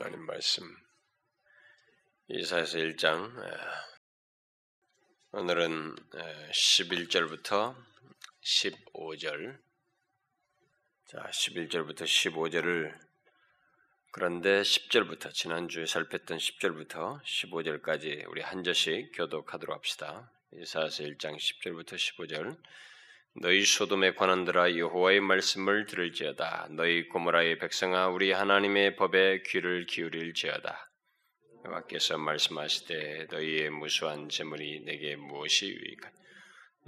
하나님 말씀. 이사에서 1장 오늘은 11절부터 15절. 자 11절부터 15절을 그런데 10절부터 지난주에 살폈던 10절부터 15절까지 우리 한 절씩 교독하도록 합시다. 이사에서 1장 10절부터 15절 너희 소돔의 관원들아 여호와의 말씀을 들을지어다. 너희 고모라의 백성아 우리 하나님의 법에 귀를 기울일지어다. 여호와께서 말씀하시되 너희의 무수한 재물이 내게 무엇이 유익하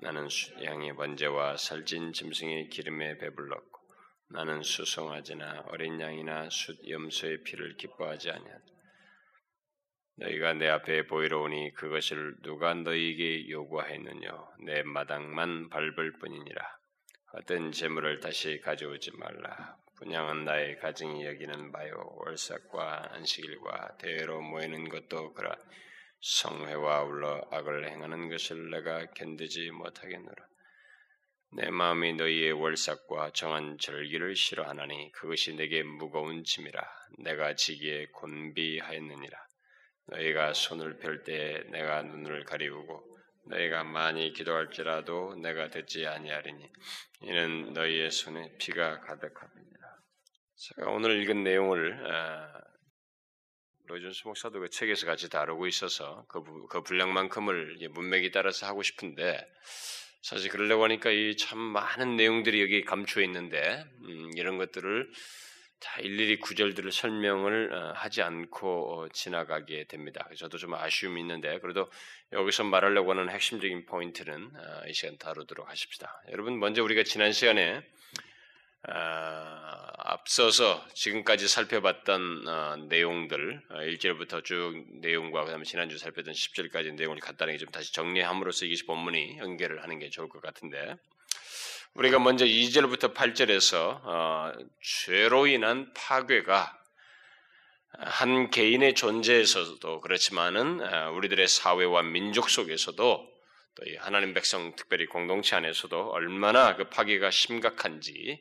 나는 양의 번제와 살찐 짐승의 기름에 배불렀고 나는 수송아지나 어린 양이나 숫 염소의 피를 기뻐하지 아니하다 너희가 내 앞에 보이러 오니 그것을 누가 너희에게 요구하였느냐? 내 마당만 밟을 뿐이니라. 어떤 재물을 다시 가져오지 말라. 분양은 나의 가정이 여기는 바요 월삭과 안식일과 대회로 모이는 것도 그라. 성회와 울러 악을 행하는 것을 내가 견디지 못하겠노라. 내 마음이 너희의 월삭과 정한 절기를 싫어하나니 그것이 내게 무거운 짐이라. 내가 지기에 곤비하였느니라 너희가 손을 펼때 내가 눈을 가리우고 너희가 많이 기도할지라도 내가 듣지 아니하리니 이는 너희의 손에 피가 가득하니라. 제가 오늘 읽은 내용을 아, 로이존스 목사도 그 책에서 같이 다루고 있어서 그, 그 분량만큼을 문맥에 따라서 하고 싶은데 사실 그러려고 하니까 이 참 많은 내용들이 여기 감추어 있는데 음, 이런 것들을 다 일일이 구절들을 설명을 어, 하지 않고 어, 지나가게 됩니다. 저도 좀 아쉬움이 있는데 그래도 여기서 말하려고 하는 핵심적인 포인트는 어, 이 시간 다루도록 하십시다. 여러분 먼저 우리가 지난 시간에 앞서서 지금까지 살펴봤던 내용들 1절부터 쭉 내용과 그다음에 지난주 살펴던 10절까지 내용을 간단하게 좀 다시 정리함으로써 이것이 본문이 연결을 하는 게 좋을 것 같은데 우리가 먼저 2절부터 8절에서 어, 죄로 인한 파괴가 한 개인의 존재에서도 그렇지만은 어, 우리들의 사회와 민족 속에서도 또 하나님 백성 특별히 공동체 안에서도 얼마나 그 파괴가 심각한지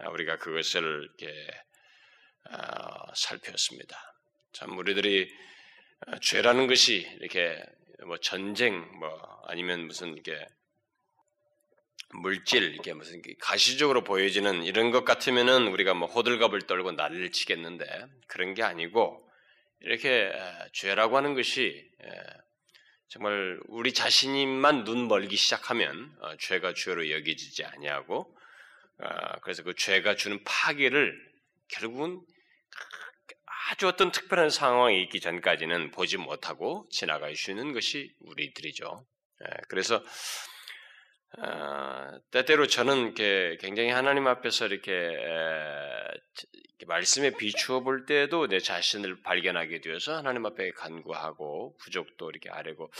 어, 우리가 그것을 이렇게 어, 살폈습니다. 참 우리들이 어, 죄라는 것이 이렇게 뭐 전쟁 뭐 아니면 무슨 이게 물질 이게 무슨 가시적으로 보여지는 이런 것 같으면은 우리가 뭐 호들갑을 떨고 난리를 치겠는데 그런 게 아니고 이렇게 죄라고 하는 것이 정말 우리 자신이만 눈 멀기 시작하면 어, 죄가 죄로 여겨지지 아니하고 어, 그래서 그 죄가 주는 파괴를 결국은 아주 어떤 특별한 상황이 있기 전까지는 보지 못하고 지나갈 수 있는 것이 우리들이죠. 그래서 어, 때때로 저는 이렇게 굉장히 하나님 앞에서 이렇게, 이렇게 말씀에 비추어 볼 때도 내 자신을 발견하게 되어서 하나님 앞에 간구하고 부족도 이렇게 아뢰고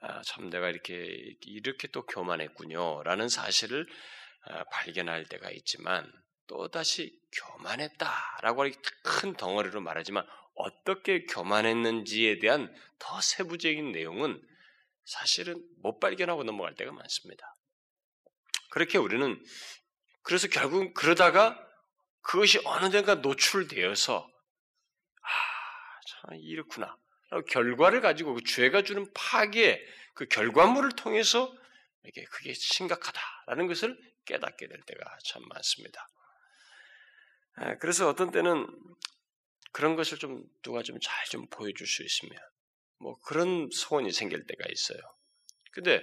아, 참 내가 이렇게 이렇게 또 교만했군요라는 사실을 아, 발견할 때가 있지만 또 다시 교만했다라고 큰 덩어리로 말하지만 어떻게 교만했는지에 대한 더 세부적인 내용은 사실은 못 발견하고 넘어갈 때가 많습니다. 그렇게 우리는 그래서 결국 그러다가 그것이 어느 데가 노출되어서 아, 참 이렇구나. 결과를 가지고 그 죄가 주는 파괴 그 결과물을 통해서 이게 그게 심각하다라는 것을 깨닫게 될 때가 참 많습니다. 아, 그래서 어떤 때는 그런 것을 좀 누가 좀 잘좀 좀 보여줄 수 있으면 뭐 그런 소원이 생길 때가 있어요. 근데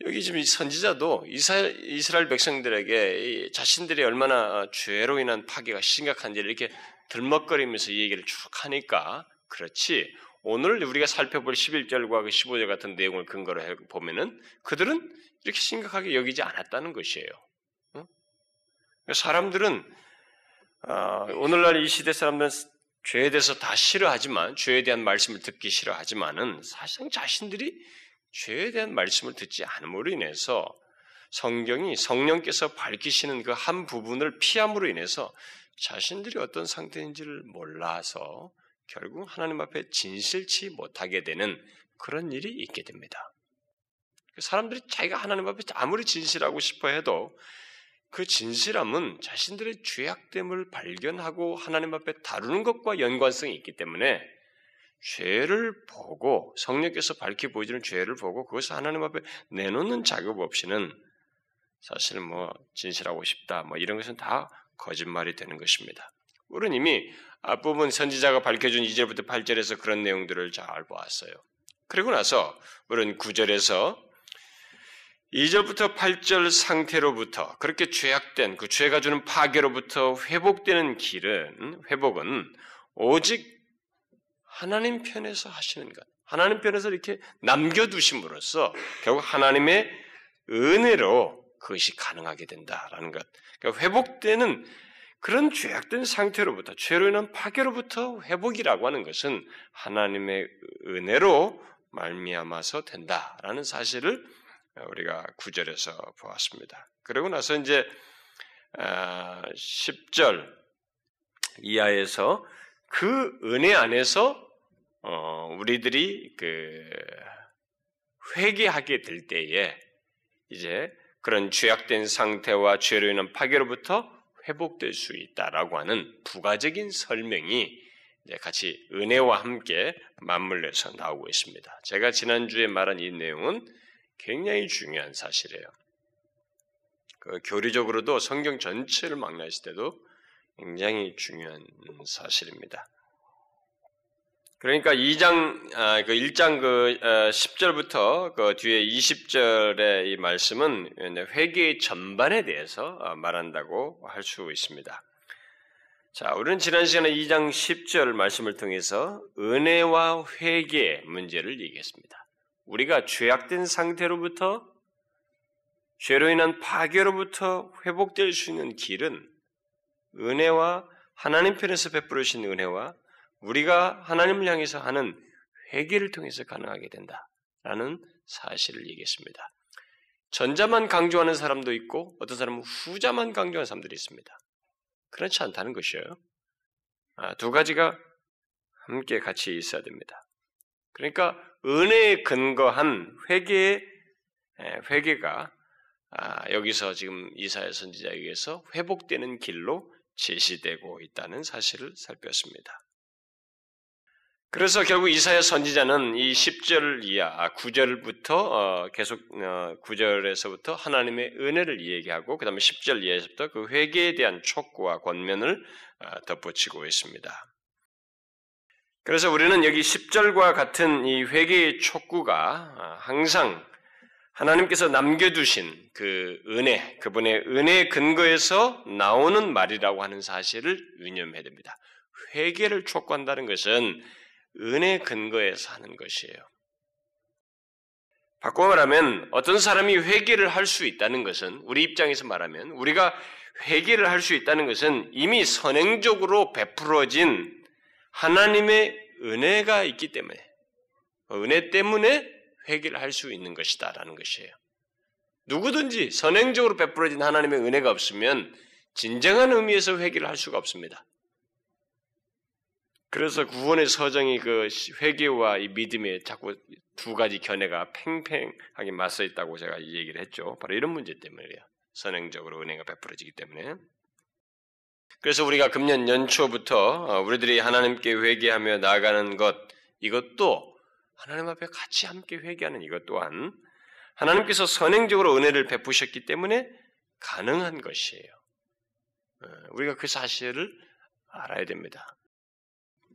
여기 지금 선지자도 이스라엘 백성들에게 자신들이 얼마나 죄로 인한 파괴가 심각한지를 이렇게 들먹거리면서 이 얘기를 쭉 하니까 그렇지 오늘 우리가 살펴볼 11절과 그 15절 같은 내용을 근거로 해 보면은 그들은 이렇게 심각하게 여기지 않았다는 것이에요. 사람들은 어, 오늘날 이 시대 사람들은 죄에 대해서 다 싫어하지만 죄에 대한 말씀을 듣기 싫어하지만은 사실상 자신들이 죄에 대한 말씀을 듣지 않음으로 인해서 성경이 성령께서 밝히시는 그 한 부분을 피함으로 인해서 자신들이 어떤 상태인지를 몰라서 결국 하나님 앞에 진실치 못하게 되는 그런 일이 있게 됩니다. 사람들이 자기가 하나님 앞에 아무리 진실하고 싶어 해도 그 진실함은 자신들의 죄악됨을 발견하고 하나님 앞에 다루는 것과 연관성이 있기 때문에 죄를 보고 성령께서 밝히 보여주는 죄를 보고 그것을 하나님 앞에 내놓는 작업 없이는 사실 뭐 진실하고 싶다 뭐 이런 것은 다 거짓말이 되는 것입니다. 우리는 이미 앞부분 선지자가 밝혀준 2절부터 8절에서 그런 내용들을 잘 보았어요. 그리고 나서 우리는 9절에서 2절부터 8절 상태로부터 그렇게 죄악된 그 죄가 주는 파괴로부터 회복되는 길은 회복은 오직 하나님 편에서 하시는 것. 하나님 편에서 이렇게 남겨두심으로써 결국 하나님의 은혜로 그것이 가능하게 된다라는 것. 그러니까 회복되는 그런 죄악된 상태로부터 죄로 인한 파괴로부터 회복이라고 하는 것은 하나님의 은혜로 말미암아서 된다라는 사실을 우리가 구절에서 보았습니다. 그리고 나서 이제 10절 아, 이하에서 그 은혜 안에서 어, 우리들이 그 회개하게 될 때에 이제 그런 죄악된 상태와 죄로 인한 파괴로부터 회복될 수 있다라고 하는 부가적인 설명이 같이 은혜와 함께 맞물려서 나오고 있습니다. 제가 지난주에 말한 이 내용은 굉장히 중요한 사실이에요. 그 교리적으로도 성경 전체를 망라했을 때도 굉장히 중요한 사실입니다. 그러니까 2장, 아, 그 1장 그 10절부터 어, 그 뒤에 20절의 이 말씀은 회개의 전반에 대해서 어, 말한다고 할 수 있습니다. 자, 우리는 지난 시간에 2장 10절 말씀을 통해서 은혜와 회개 문제를 얘기했습니다. 우리가 죄악된 상태로부터 죄로 인한 파괴로부터 회복될 수 있는 길은 은혜와 하나님 편에서 베풀으신 은혜와 우리가 하나님을 향해서 하는 회개를 통해서 가능하게 된다라는 사실을 얘기했습니다. 전자만 강조하는 사람도 있고 어떤 사람은 후자만 강조하는 사람들이 있습니다. 그렇지 않다는 것이에요. 아, 두 가지가 함께 같이 있어야 됩니다. 그러니까 은혜에 근거한 회개의 회개가 아, 여기서 지금 이사야 선지자에게서 회복되는 길로 제시되고 있다는 사실을 살폈습니다. 그래서 결국 이사야 선지자는 이 10절 이하, 9절부터 아, 어, 계속 9절에서부터 어, 하나님의 은혜를 얘기하고 그 다음에 10절 이하에서부터 그 회개에 대한 촉구와 권면을 아, 덧붙이고 있습니다. 그래서 우리는 여기 10절과 같은 이 회개의 촉구가 아, 항상 하나님께서 남겨두신 그 은혜, 그분의 은혜 근거에서 나오는 말이라고 하는 사실을 유념해야 됩니다. 회개를 촉구한다는 것은 은혜 근거에서 하는 것이에요. 바꿔 말하면 어떤 사람이 회개를 할 수 있다는 것은 우리 입장에서 말하면 우리가 회개를 할 수 있다는 것은 이미 선행적으로 베풀어진 하나님의 은혜가 있기 때문에 은혜 때문에 회개를 할 수 있는 것이다라는 것이에요. 누구든지 선행적으로 베풀어진 하나님의 은혜가 없으면 진정한 의미에서 회개를 할 수가 없습니다. 그래서 구원의 서정이 그 회개와 이 믿음에 자꾸 두 가지 견해가 팽팽하게 맞서 있다고 제가 얘기를 했죠. 바로 이런 문제 때문이에요. 선행적으로 은혜가 베풀어지기 때문에. 그래서 우리가 금년 연초부터 어, 우리들이 하나님께 회개하며 나아가는 것 이것도 하나님 앞에 같이 함께 회개하는 이것 또한 하나님께서 선행적으로 은혜를 베푸셨기 때문에 가능한 것이에요. 어, 우리가 그 사실을 알아야 됩니다.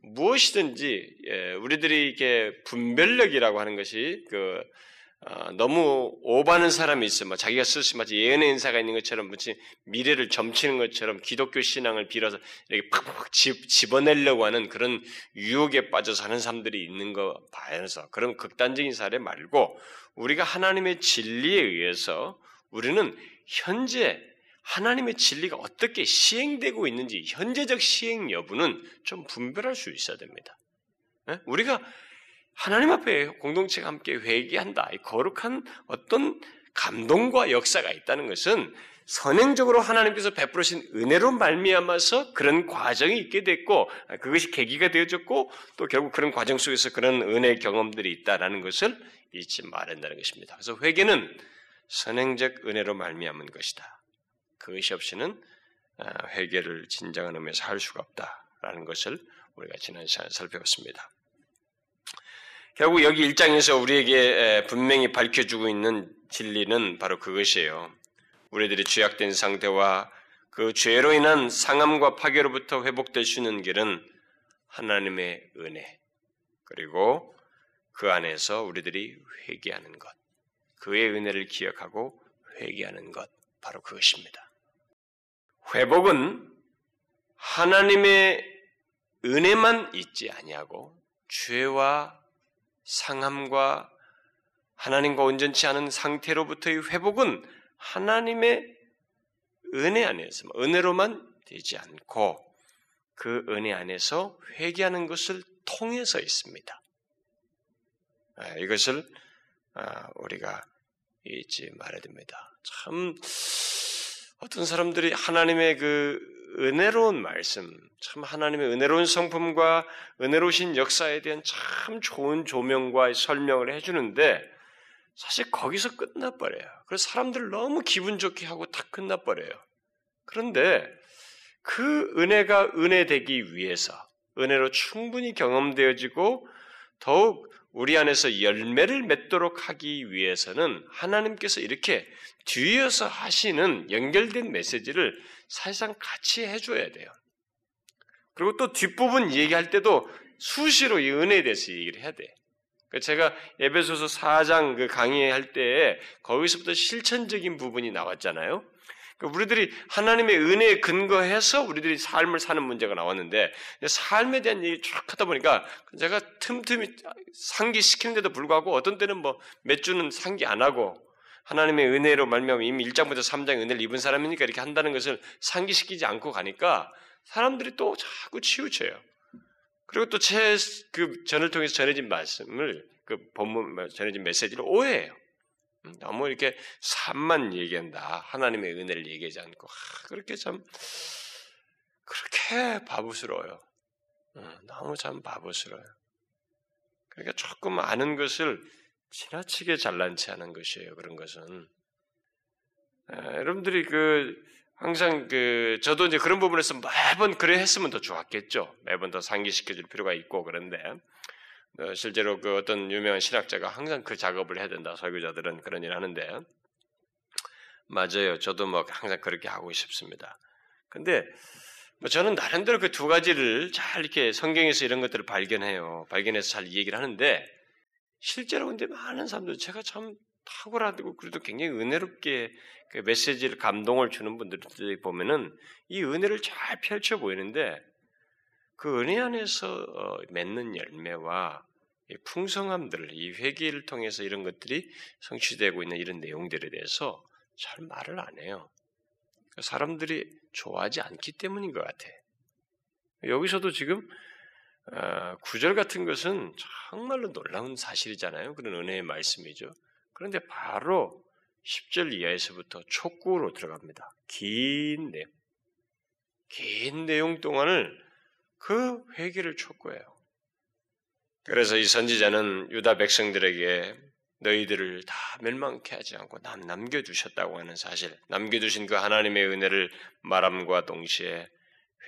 무엇이든지 예, 우리들이 이게 분별력이라고 하는 것이 그 어, 너무 오바는 사람이 있어. 뭐 자기가 스스로 마치 예언의 인사가 있는 것처럼 마치 미래를 점치는 것처럼 기독교 신앙을 빌어서 이렇게 팍팍 집어내려고 하는 그런 유혹에 빠져서 하는 사람들이 있는 거 봐서 그런 극단적인 사례 말고 우리가 하나님의 진리에 의해서 우리는 현재 하나님의 진리가 어떻게 시행되고 있는지 현재적 시행 여부는 좀 분별할 수 있어야 됩니다. 예? 우리가 하나님 앞에 공동체가 함께 회개한다. 거룩한 어떤 감동과 역사가 있다는 것은 선행적으로 하나님께서 베풀으신 은혜로 말미암아서 그런 과정이 있게 됐고 그것이 계기가 되어졌고 또 결국 그런 과정 속에서 그런 은혜 경험들이 있다라는 것을 잊지 말아야 한다는 것입니다. 그래서 회개는 선행적 은혜로 말미암은 것이다. 그것이 없이는 아, 회개를 진정한 의미에서 할 수가 없다라는 것을 우리가 지난 시간에 살펴봤습니다. 결국 여기 1장에서 우리에게 분명히 밝혀주고 있는 진리는 바로 그것이에요. 우리들이 죄악된 상태와 그 죄로 인한 상함과 파괴로부터 회복될 수 있는 길은 하나님의 은혜, 그리고 그 안에서 우리들이 회개하는 것, 그의 은혜를 기억하고 회개하는 것, 바로 그것입니다. 회복은 하나님의 은혜만 있지 아니하고 죄와 상함과 하나님과 온전치 않은 상태로부터의 회복은 하나님의 은혜 안에서 은혜로만 되지 않고 그 은혜 안에서 회개하는 것을 통해서 있습니다. 아, 이것을 아, 우리가 잊지 말아야 됩니다. 참 어떤 사람들이 하나님의 그 은혜로운 말씀, 참 하나님의 은혜로운 성품과 은혜로우신 역사에 대한 참 좋은 조명과 설명을 해주는데 사실 거기서 끝나버려요. 그래서 사람들 너무 기분 좋게 하고 다 끝나버려요. 그런데 그 은혜가 은혜되기 위해서 은혜로 충분히 경험되어지고 더욱 우리 안에서 열매를 맺도록 하기 위해서는 하나님께서 이렇게 뒤에서 하시는 연결된 메시지를 사실상 같이 해줘야 돼요. 그리고 또 뒷부분 얘기할 때도 수시로 이 은혜에 대해서 얘기를 해야 돼. 그러니까 제가 에베소서 4장 그 강의할 때 거기서부터 실천적인 부분이 나왔잖아요. 그러니까 우리들이 하나님의 은혜에 근거해서 우리들이 삶을 사는 문제가 나왔는데 삶에 대한 얘기 쭉 하다 보니까 제가 틈틈이 상기시키는데도 불구하고 어떤 때는 뭐 몇 주는 상기 안 하고 하나님의 은혜로 말미암아 이미 1장부터 3장 은혜를 입은 사람이니까 이렇게 한다는 것을 상기시키지 않고 가니까 사람들이 또 자꾸 치우쳐요. 그리고 또 제 그 전을 통해서 전해진 말씀을 그 본문 전해진 메시지를 오해해요. 음, 너무 이렇게 삶만 얘기한다. 하나님의 은혜를 얘기하지 않고 아, 그렇게 참 그렇게 바보스러워요. 음, 너무 참 바보스러워요. 그러니까 조금 아는 것을 지나치게 잘난 체 하는 것이에요. 그런 것은. 에, 여러분들이 그, 항상 그, 저도 이제 그런 부분에서 매번 그래 했으면 더 좋았겠죠. 매번 더 상기시켜 줄 필요가 있고, 그런데, 어, 실제로 그 어떤 유명한 신학자가 항상 그 작업을 해야 된다. 설교자들은 그런 일을 하는데, 맞아요. 저도 뭐 항상 그렇게 하고 싶습니다. 근데, 뭐 저는 나름대로 그 두 가지를 잘 이렇게 성경에서 이런 것들을 발견해요. 발견해서 잘 얘기를 하는데, 실제로 근데 많은 사람들 제가 참 탁월하고 그래도 굉장히 은혜롭게 그 메시지를 감동을 주는 분들이 보면은 이 은혜를 잘 펼쳐 보이는데 그 은혜 안에서 어, 맺는 열매와 풍성함들, 이 회개를 통해서 이런 것들이 성취되고 있는 이런 내용들에 대해서 잘 말을 안 해요. 사람들이 좋아하지 않기 때문인 것 같아. 여기서도 지금 어, 구절 같은 것은 정말로 놀라운 사실이잖아요. 그런 은혜의 말씀이죠. 그런데 바로 10절 이하에서부터 촉구로 들어갑니다. 긴 내용. 긴 내용 동안을 그 회개를 촉구해요. 그래서 이 선지자는 유다 백성들에게 너희들을 다 멸망케 하지 않고 남 남겨두셨다고 하는 사실, 남겨두신 그 하나님의 은혜를 말함과 동시에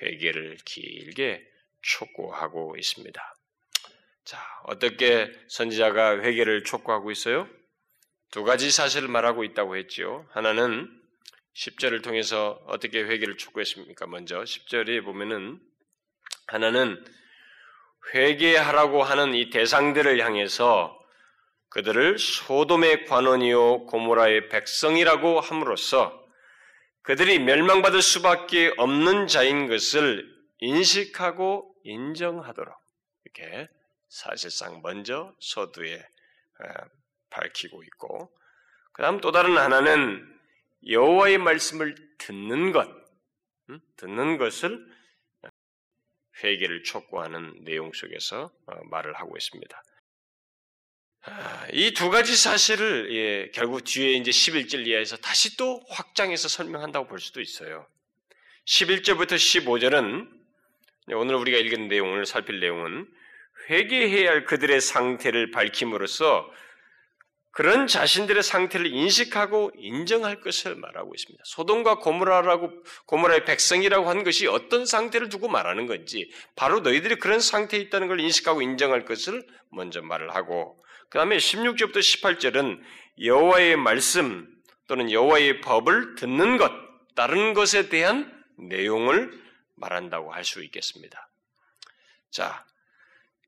회개를 길게 촉구하고 있습니다. 자, 어떻게 선지자가 회개를 촉구하고 있어요? 두 가지 사실을 말하고 있다고 했지요. 하나는 10절을 통해서 어떻게 회개를 촉구했습니까? 먼저 10절에 보면은 하나는 회개하라고 하는 이 대상들을 향해서 그들을 소돔의 관원이요 고모라의 백성이라고 함으로써 그들이 멸망받을 수밖에 없는 자인 것을 인식하고 인정하도록 이렇게 사실상 먼저 서두에 밝히고 있고 그 다음 또 다른 하나는 여호와의 말씀을 듣는 것, 듣는 것을 회개를 촉구하는 내용 속에서 어, 말을 하고 있습니다. 아, 이두 가지 사실을 예, 결국 뒤에 이제 11절 이하에서 다시 또 확장해서 설명한다고 볼 수도 있어요. 11절부터 15절은 오늘 우리가 읽은 내용을 살필 내용은 회개해야 할 그들의 상태를 밝힘으로써 그런 자신들의 상태를 인식하고 인정할 것을 말하고 있습니다. 소돔과 고모라라고 고모라의 백성이라고 한 것이 어떤 상태를 두고 말하는 건지 바로 너희들이 그런 상태에 있다는 걸 인식하고 인정할 것을 먼저 말을 하고 그 다음에 16절부터 18절은 여호와의 말씀 또는 여호와의 법을 듣는 것, 다른 것에 대한 내용을 말한다고 할 수 있겠습니다. 자,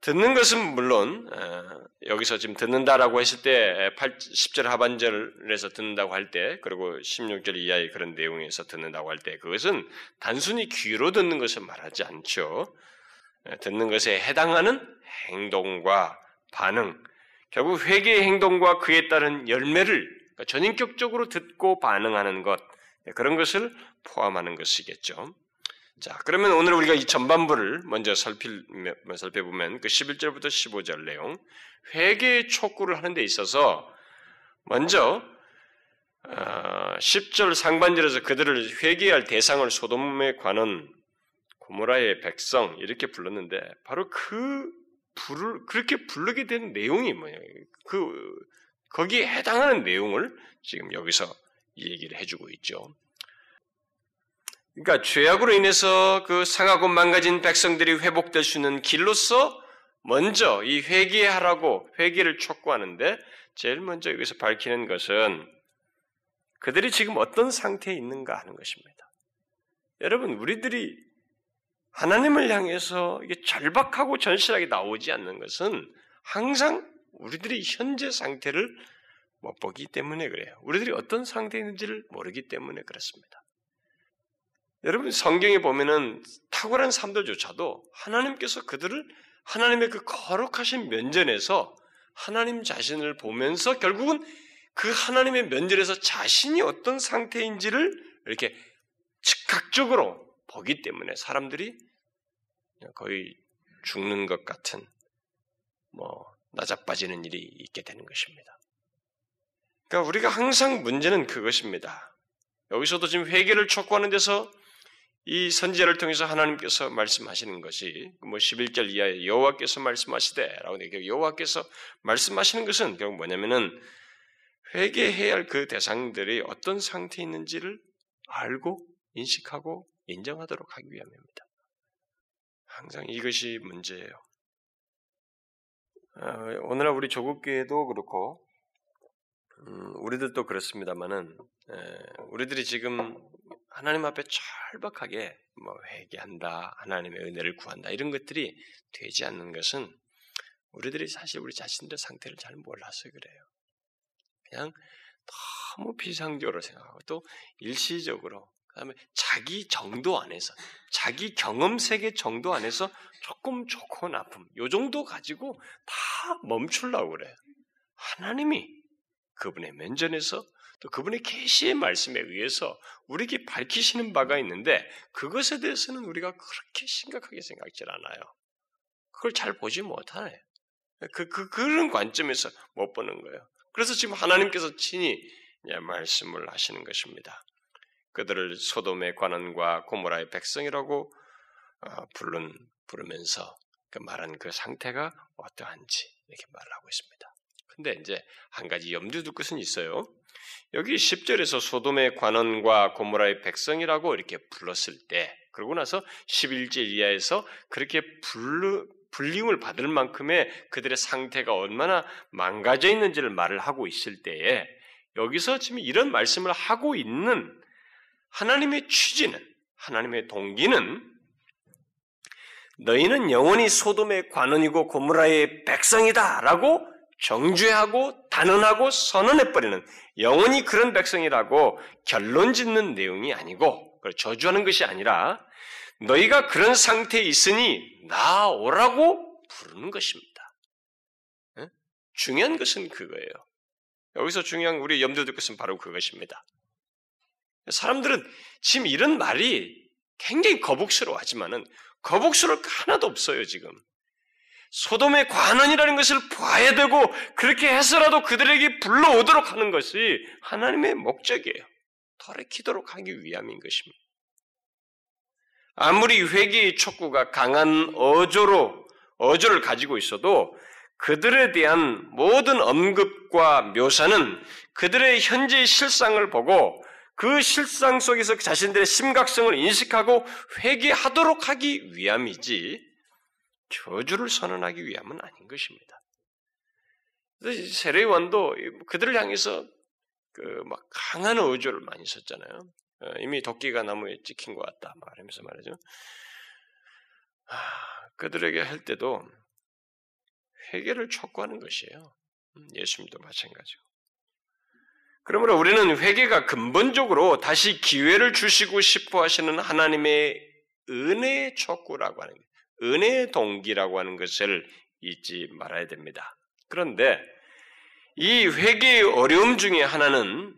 듣는 것은 물론 어, 여기서 지금 듣는다라고 했을 때 10절 하반절에서 듣는다고 할 때 그리고 16절 이하의 그런 내용에서 듣는다고 할 때 그것은 단순히 귀로 듣는 것을 말하지 않죠. 어, 듣는 것에 해당하는 행동과 반응, 결국 회개의 행동과 그에 따른 열매를 그러니까 전인격적으로 듣고 반응하는 것 그런 것을 포함하는 것이겠죠. 자, 그러면 오늘 우리가 이 전반부를 먼저 살피, 살펴보면 그 11절부터 15절 내용, 회개의 촉구를 하는 데 있어서 먼저 어, 10절 상반절에서 그들을 회개할 대상을 소돔에 관한 고모라의 백성 이렇게 불렀는데 바로 그 부를 그렇게 부르게 된 내용이 뭐예요? 그 거기에 해당하는 내용을 지금 여기서 얘기를 해주고 있죠. 그러니까 죄악으로 인해서 그 상하고 망가진 백성들이 회복될 수 있는 길로서 먼저 이 회개하라고 회개를 촉구하는데 제일 먼저 여기서 밝히는 것은 그들이 지금 어떤 상태에 있는가 하는 것입니다. 여러분, 우리들이 하나님을 향해서 이게 절박하고 전실하게 나오지 않는 것은 항상 우리들이 현재 상태를 못 보기 때문에 그래요. 우리들이 어떤 상태에 있는지를 모르기 때문에 그렇습니다. 여러분 성경에 보면은 탁월한 사람들조차도 하나님께서 그들을 하나님의 그 거룩하신 면전에서 하나님 자신을 보면서 결국은 그 하나님의 면전에서 자신이 어떤 상태인지를 이렇게 즉각적으로 보기 때문에 사람들이 거의 죽는 것 같은 뭐 나자빠지는 일이 있게 되는 것입니다. 그러니까 우리가 항상 문제는 그것입니다. 여기서도 지금 회개를 촉구하는 데서 이 선지자를 통해서 하나님께서 말씀하시는 것이 뭐 11절 이하에 여호와께서 말씀하시되라고 돼. 여호와께서 말씀하시는 것은 결국 뭐냐면은 회개해야 할 그 대상들이 어떤 상태에 있는지를 알고 인식하고 인정하도록 하기 위함입니다. 항상 이것이 문제예요. 어, 오늘날 우리 조국교회도 그렇고 음, 우리들도 그렇습니다만은 우리들이 지금 하나님 앞에 철박하게 뭐 회개한다, 하나님의 은혜를 구한다 이런 것들이 되지 않는 것은 우리들이 사실 우리 자신들의 상태를 잘 몰라서 그래요. 그냥 너무 비상적으로 생각하고 또 일시적으로 그다음에 자기 정도 안에서 자기 경험 세계 정도 안에서 조금 좋고 나쁨 요 정도 가지고 다 멈추려고 그래요. 하나님이 그분의 면전에서 또 그분의 계시의 말씀에 의해서 우리에게 밝히시는 바가 있는데 그것에 대해서는 우리가 그렇게 심각하게 생각지 않아요. 그걸 잘 보지 못하네. 그, 그, 그런 관점에서 못 보는 거예요. 그래서 지금 하나님께서 친히 말씀을 하시는 것입니다. 그들을 소돔의 관원과 고모라의 백성이라고 어, 부른, 부르면서 그 말한 그 상태가 어떠한지 이렇게 말을 하고 있습니다. 근데 이제 한 가지 염두에 둘 것은 있어요. 여기 10절에서 소돔의 관원과 고모라의 백성이라고 이렇게 불렀을 때, 그러고 나서 11절 이하에서 그렇게 불르, 불림을 받을 만큼의 그들의 상태가 얼마나 망가져 있는지를 말을 하고 있을 때에, 여기서 지금 이런 말씀을 하고 있는 하나님의 취지는, 하나님의 동기는, 너희는 영원히 소돔의 관원이고 고모라의 백성이다 라고 정죄하고 단언하고 선언해버리는 영원히 그런 백성이라고 결론 짓는 내용이 아니고 저주하는 것이 아니라 너희가 그런 상태에 있으니 나오라고 부르는 것입니다. 중요한 것은 그거예요. 여기서 중요한 우리 염두에 둘 것은 바로 그것입니다. 사람들은 지금 이런 말이 굉장히 거북스러워하지만은 거북스러울 거 하나도 없어요 지금. 소돔의 관원이라는 것을 봐야 되고 그렇게 해서라도 그들에게 불러오도록 하는 것이 하나님의 목적이에요. 돌이키도록 하기 위함인 것입니다. 아무리 회개의 촉구가 강한 어조로 어조를 가지고 있어도 그들에 대한 모든 언급과 묘사는 그들의 현재의 실상을 보고 그 실상 속에서 자신들의 심각성을 인식하고 회개하도록 하기 위함이지 저주를 선언하기 위함은 아닌 것입니다. 세례원도 그들을 향해서 그 막 강한 어조를 많이 썼잖아요. 어, 이미 도끼가 나무에 찍힌 것 같다 말하면서 말이죠. 그들에게 할 때도 회개를 촉구하는 것이에요. 음, 예수님도 마찬가지고. 그러므로 우리는 회개가 근본적으로 다시 기회를 주시고 싶어 하시는 하나님의 은혜의 촉구라고 하는 은혜의 동기라고 하는 것을 잊지 말아야 됩니다. 그런데 이 회개의 어려움 중에 하나는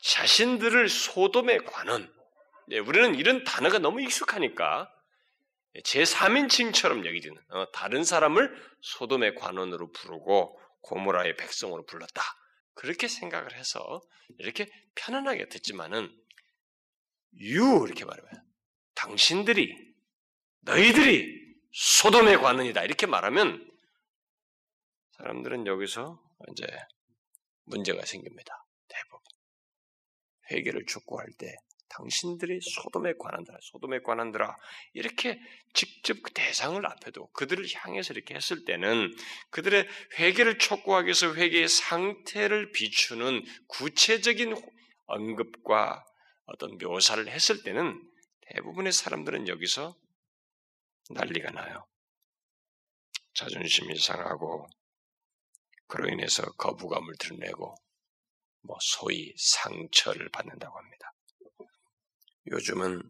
자신들을 소돔에 관한 네, 우리는 이런 단어가 너무 익숙하니까 제3인칭처럼 여기지는 어, 다른 사람을 소돔의 관원으로 부르고 고모라의 백성으로 불렀다. 그렇게 생각을 해서 이렇게 편안하게 듣지만은 유 이렇게 말하면 당신들이 너희들이 소돔의 관원이다 이렇게 말하면 사람들은 여기서 이제 문제가 생깁니다. 대부분. 회개를 촉구할 때 당신들이 소돔에 관한들아, 소돔에 관한들아. 이렇게 직접 그 대상을 앞에도 그들을 향해서 이렇게 했을 때는 그들의 회개를 촉구하기 위해서 회개의 상태를 비추는 구체적인 언급과 어떤 묘사를 했을 때는 대부분의 사람들은 여기서 난리가 나요. 자존심이 상하고 그로 인해서 거부감을 드러내고 뭐 소위 상처를 받는다고 합니다. 요즘은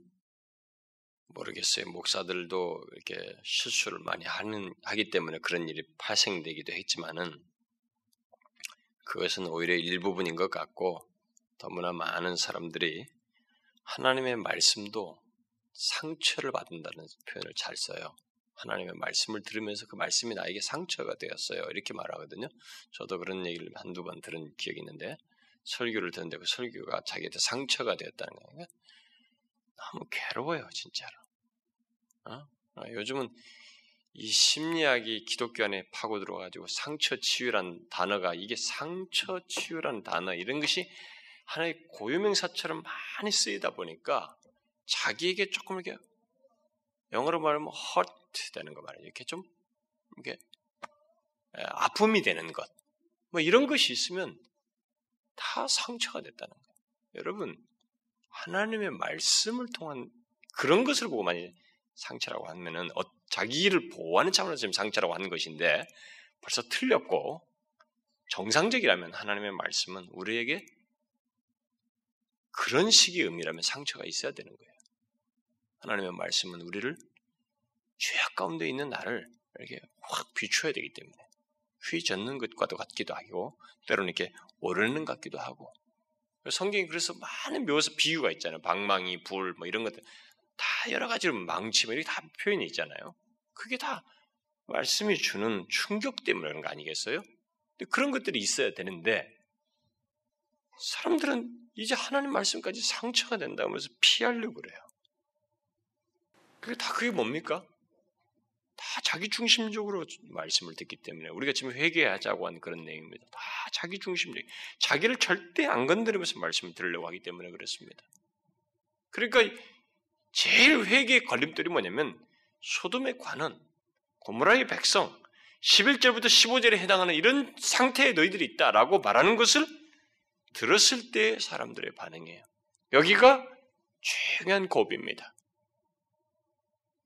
모르겠어요. 목사들도 이렇게 실수를 많이 하는 하기 때문에 그런 일이 발생되기도 했지만은 그것은 오히려 일부분인 것 같고 너무나 많은 사람들이 하나님의 말씀도 상처를 받는다는 표현을 잘 써요. 하나님의 말씀을 들으면서 그 말씀이 나에게 상처가 되었어요. 이렇게 말하거든요. 저도 그런 얘기를 한두 번 들은 기억이 있는데 설교를 듣는데 그 설교가 자기한테 상처가 되었다는 거예요. 너무 괴로워요, 진짜로. 어? 어, 요즘은 이 심리학이 기독교 안에 파고 들어가지고 상처 치유란 단어가 이게 상처 치유란 단어 이런 것이 하나의 고유명사처럼 많이 쓰이다 보니까 자기에게 조금 이렇게 영어로 말하면 hurt 되는 거 말이에요. 이렇게 좀 이게 아픔이 되는 것. 뭐 이런 것이 있으면 다 상처가 됐다는 거예요. 여러분, 하나님의 말씀을 통한 그런 것을 보고 만약 상처라고 하면은 어, 자기를 보호하는 차원에서 지금 상처라고 하는 것인데 벌써 틀렸고 정상적이라면 하나님의 말씀은 우리에게 그런 식의 의미라면 상처가 있어야 되는 거예요. 하나님의 말씀은 우리를 죄악 가운데 있는 나를 이렇게 확 비추어야 되기 때문에 휘젓는 것과도 같기도 하고 때로는 이렇게 오르는 것 같기도 하고 성경이 그래서 많은 묘사 비유가 있잖아요. 방망이, 불, 뭐 이런 것들 다 여러 가지로 망치, 뭐 이렇게 다 표현이 있잖아요. 그게 다 말씀이 주는 충격 때문에 그런 거 아니겠어요? 그런 것들이 있어야 되는데 사람들은 이제 하나님 말씀까지 상처가 된다면서 피하려고 그래요. 그게 다 그게 뭡니까? 다 자기 중심적으로 말씀을 듣기 때문에 우리가 지금 회개하자고 한 그런 내용입니다. 다 자기 중심적, 자기를 절대 안 건드리면서 말씀을 들으려고 하기 때문에 그렇습니다. 그러니까 제일 회개의 걸림돌이 뭐냐면 소돔의 관원, 고모라의 백성, 11절부터 15절에 해당하는 이런 상태에 너희들이 있다라고 말하는 것을 들었을 때 사람들의 반응이에요. 여기가 중요한 고비입니다.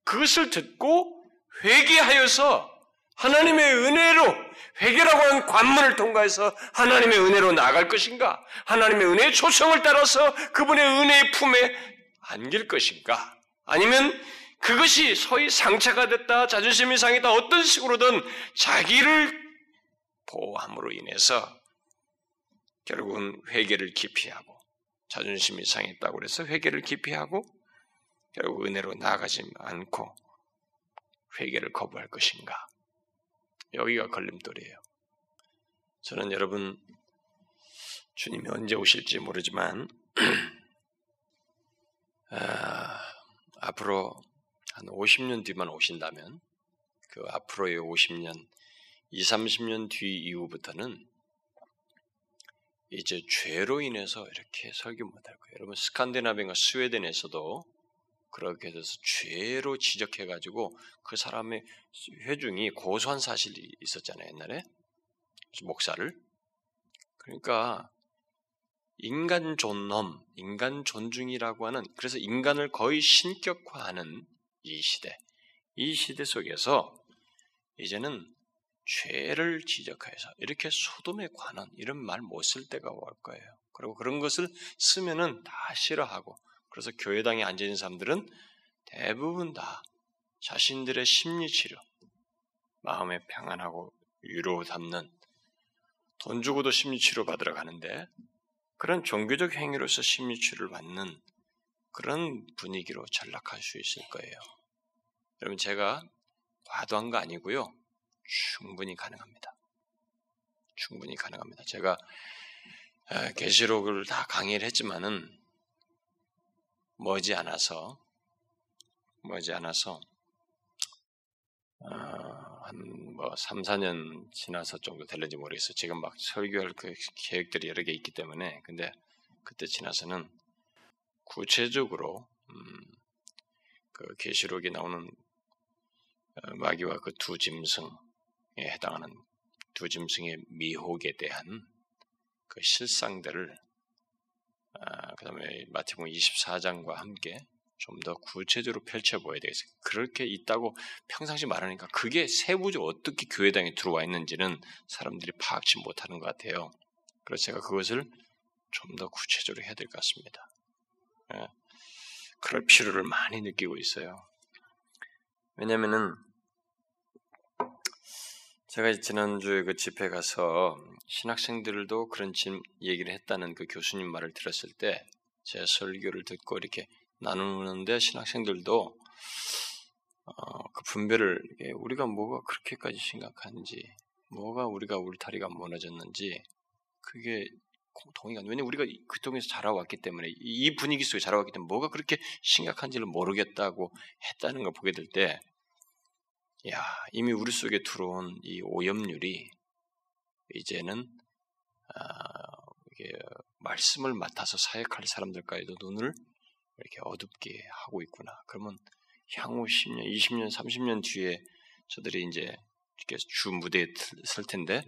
그것을 듣고 회개하여서 하나님의 은혜로 회개라고 하는 관문을 통과해서 하나님의 은혜로 나아갈 것인가? 하나님의 은혜의 초성을 따라서 그분의 은혜의 품에 안길 것인가? 아니면 그것이 소위 상처가 됐다, 자존심이 상했다, 어떤 식으로든 자기를 보호함으로 인해서 결국은 회개를 기피하고 자존심이 상했다고 그래서 회개를 기피하고 결국 은혜로 나아가지 않고 회개를 거부할 것인가? 여기가 걸림돌이에요. 저는 여러분 주님이 언제 오실지 모르지만 아, 앞으로 한 50년 뒤만 오신다면 그 앞으로의 50년 2, 30년 뒤 이후부터는 이제 죄로 인해서 이렇게 설교 못할 거예요. 여러분 스칸디나비아가 스웨덴에서도 그렇게 돼서 죄로 지적해가지고 그 사람의 회중이 고소한 사실이 있었잖아요 옛날에. 목사를. 그러니까 인간 존엄, 인간 존중이라고 하는 그래서 인간을 거의 신격화하는 이 시대, 이 시대 속에서 이제는 죄를 지적해서 이렇게 소돔에 관한 이런 말 못 쓸 때가 올 거예요. 그리고 그런 것을 쓰면은 다 싫어하고 그래서 교회당에 앉아 있는 사람들은 대부분 다 자신들의 심리 치료, 마음의 평안하고 위로 담는 돈 주고도 심리 치료 받으러 가는데 그런 종교적 행위로서 심리 치료를 받는 그런 분위기로 전락할 수 있을 거예요. 여러분 제가 과도한 거 아니고요. 충분히 가능합니다. 충분히 가능합니다. 제가 계시록을 다 강의를 했지만은 머지 않아서 머지 않아서 어, 한뭐 3, 4년 지나서 정도 될는지 모르겠어요. 지금 막 설교할 그 계획들이 여러 개 있기 때문에 근데 그때 지나서는 구체적으로 음, 그 계시록에 나오는 어, 마귀와 그 두 짐승 에 해당하는 두 짐승의 미혹에 대한 그 실상들을 아, 그 다음에 마태복음 24장과 함께 좀 더 구체적으로 펼쳐보아야 되겠어요. 그렇게 있다고 평상시 말하니까 그게 세부적으로 어떻게 교회당에 들어와 있는지는 사람들이 파악치 못하는 것 같아요. 그래서 제가 그것을 좀 더 구체적으로 해야 될 것 같습니다. 예. 그럴 필요를 많이 느끼고 있어요. 왜냐면은 제가 지난주에 그 집회 가서 신학생들도 그런 얘기를 했다는 그 교수님 말을 들었을 때 제 설교를 듣고 이렇게 나누는데 신학생들도 어, 그 분별을 우리가 뭐가 그렇게까지 심각한지 뭐가 우리가 울타리가 무너졌는지 그게 동의가 왜냐 면 우리가 그 동에서 자라왔기 때문에 이 분위기 속에 자라왔기 때문에 뭐가 그렇게 심각한지를 모르겠다고 했다는 걸 보게 될 때 야, 이미 우리 속에 들어온 이 오염률이 이제는 아, 말씀을 맡아서 사역할 사람들까지도 눈을 이렇게 어둡게 하고 있구나. 그러면 향후 10년, 20년, 30년 뒤에 저들이 이제 주 무대에 설 텐데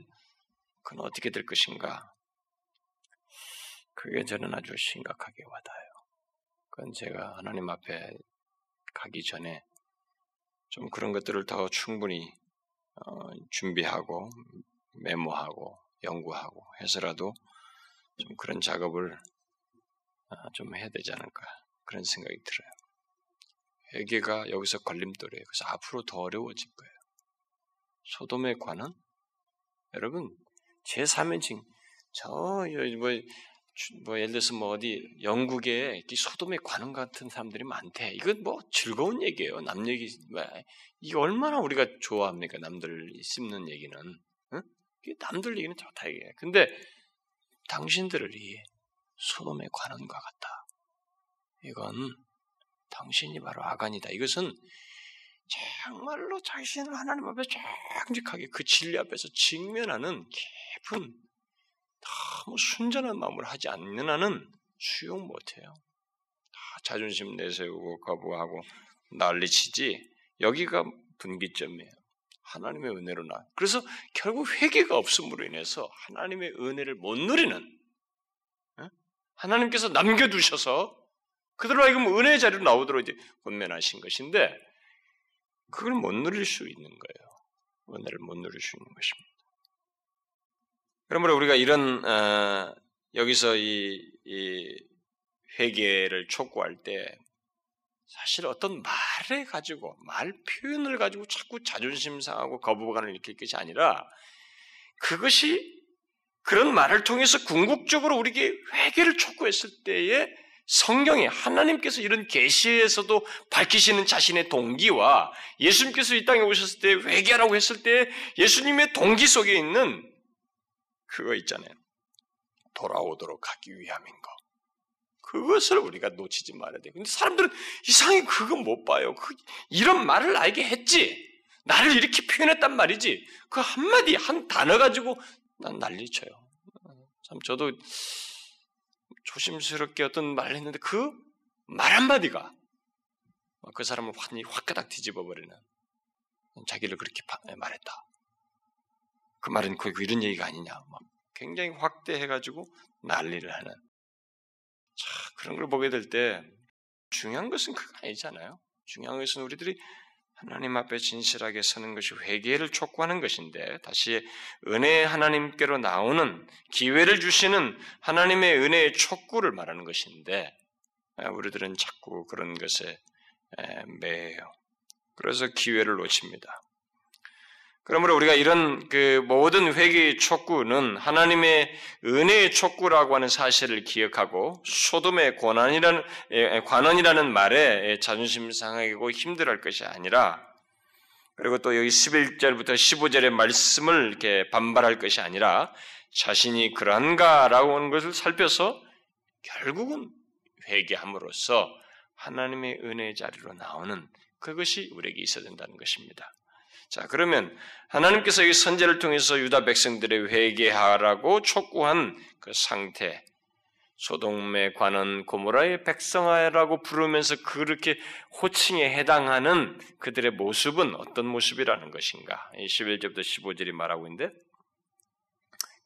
그건 어떻게 될 것인가? 그게 저는 아주 심각하게 와닿아요. 그건 제가 하나님 앞에 가기 전에 좀 그런 것들을 더 충분히 어, 준비하고 메모하고 연구하고 해서라도 좀 그런 작업을 어, 좀 해야 되지 않을까 그런 생각이 들어요. 회개가 여기서 걸림돌이에요. 그래서 앞으로 더 어려워질 거예요. 소돔에 관한 여러분 제 3인칭 저뭐 뭐 예를 들어서 뭐 어디 영국에 소돔에 관원 같은 사람들이 많대. 이건 뭐 즐거운 얘기예요. 남 얘기 뭐, 이게 얼마나 우리가 좋아합니까? 남들 씹는 얘기는. 응? 남들 얘기는 좋다 이게. 근데 당신들이 소돔에 관원과 같다. 이건 당신이 바로 아간이다. 이것은 정말로 자신을 하나님 앞에 정직하게 그 진리 앞에서 직면하는 깊은 너무 순전한 마음을 하지 않는 한은 수용 못해요. 다 자존심 내세우고 거부하고 난리치지 여기가 분기점이에요. 하나님의 은혜로 나. 그래서 결국 회개가 없음으로 인해서 하나님의 은혜를 못 누리는 하나님께서 남겨두셔서 그들로 하여금 은혜의 자리로 나오도록 이제 권면하신 것인데 그걸 못 누릴 수 있는 거예요. 은혜를 못 누릴 수 있는 것입니다. 그러므로 우리가 이런 어, 여기서 이, 이 회개를 촉구할 때 사실 어떤 말을 가지고 말 표현을 가지고 자꾸 자존심 상하고 거부감을 일으킬 것이 아니라 그것이 그런 말을 통해서 궁극적으로 우리에게 회개를 촉구했을 때에 성경에 하나님께서 이런 계시에서도 밝히시는 자신의 동기와 예수님께서 이 땅에 오셨을 때 회개하라고 했을 때 예수님의 동기 속에 있는 그거 있잖아요. 돌아오도록 하기 위함인 거. 그것을 우리가 놓치지 말아야 돼. 근데 사람들은 이상하게 그거 못 봐요. 그, 이런 말을 알게 했지. 나를 이렇게 표현했단 말이지. 그 한마디, 한 단어 가지고 난 난리쳐요. 참 저도 조심스럽게 어떤 말을 했는데 그 말 한마디가 그 사람을 완전히 확가닥 뒤집어 버리는 자기를 그렇게 말했다. 그 말은 그 이런 얘기가 아니냐. 막 굉장히 확대해가지고 난리를 하는. 자, 그런 걸 보게 될 때 중요한 것은 그거 아니잖아요. 중요한 것은 우리들이 하나님 앞에 진실하게 서는 것이 회개를 촉구하는 것인데 다시 은혜 하나님께로 나오는 기회를 주시는 하나님의 은혜의 촉구를 말하는 것인데 우리들은 자꾸 그런 것에 매해요. 그래서 기회를 놓칩니다. 그러므로 우리가 이런 그 모든 회개의 촉구는 하나님의 은혜의 촉구라고 하는 사실을 기억하고 소돔의 권한이라는 관원이라는 말에 자존심 상하고 힘들어할 것이 아니라 그리고 또 여기 11절부터 15절의 말씀을 이렇게 반발할 것이 아니라 자신이 그러한가라고 하는 것을 살펴서 결국은 회개함으로써 하나님의 은혜의 자리로 나오는 그것이 우리에게 있어야 된다는 것입니다. 자, 그러면 하나님께서 이 선제를 통해서 유다 백성들의 회개하라고 촉구한 그 상태, 소돔에 관한 고모라의 백성아라고 부르면서 그렇게 호칭에 해당하는 그들의 모습은 어떤 모습이라는 것인가? 11절부터 15절이 말하고 있는데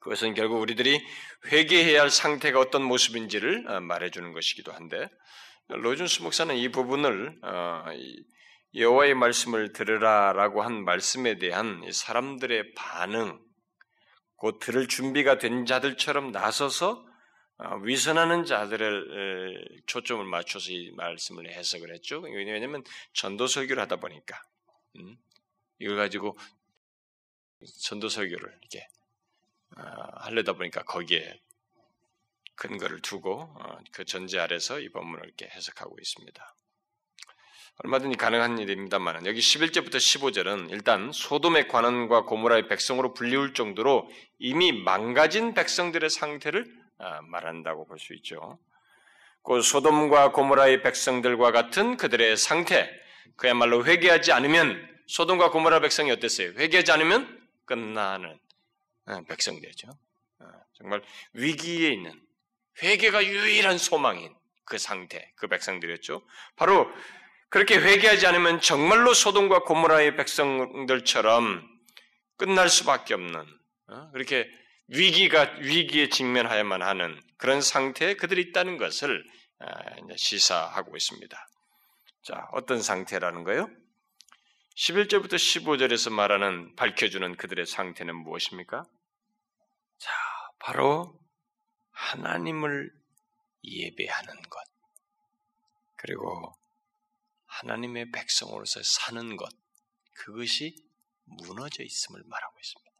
그것은 결국 우리들이 회개해야 할 상태가 어떤 모습인지를 어, 말해주는 것이기도 한데 로준스 목사는 이 부분을 어, 여호와의 말씀을 들으라라고 한 말씀에 대한 사람들의 반응, 곧 들을 준비가 된 자들처럼 나서서 어, 위선하는 자들을 초점을 맞춰서 이 말씀을 해석을 했죠. 왜냐하면 전도 설교를 하다 보니까 음, 이걸 가지고 전도 설교를 이렇게 어, 하려다 보니까 거기에 근거를 두고 어, 그 전제 아래서 이 본문을 이렇게 해석하고 있습니다. 얼마든지 가능한 일입니다만 여기 11절부터 15절은 일단 소돔의 관원과 고모라의 백성으로 불리울 정도로 이미 망가진 백성들의 상태를 아, 말한다고 볼 수 있죠. 그 소돔과 고모라의 백성들과 같은 그들의 상태, 그야말로 회개하지 않으면 소돔과 고모라 백성이 어땠어요? 회개하지 않으면 끝나는 아, 백성들이죠. 아, 정말 위기에 있는 회개가 유일한 소망인 그 상태, 그 백성들이었죠. 바로 그렇게 회개하지 않으면 정말로 소돔과 고모라의 백성들처럼 끝날 수밖에 없는 어? 그렇게 위기가 위기에 직면하야만 하는 그런 상태에 그들이 있다는 것을 아, 시사하고 있습니다. 자, 어떤 상태라는 거요? 11절부터 15절에서 말하는 밝혀주는 그들의 상태는 무엇입니까? 자, 바로 하나님을 예배하는 것. 그리고 하나님의 백성으로서 사는 것, 그것이 무너져 있음을 말하고 있습니다.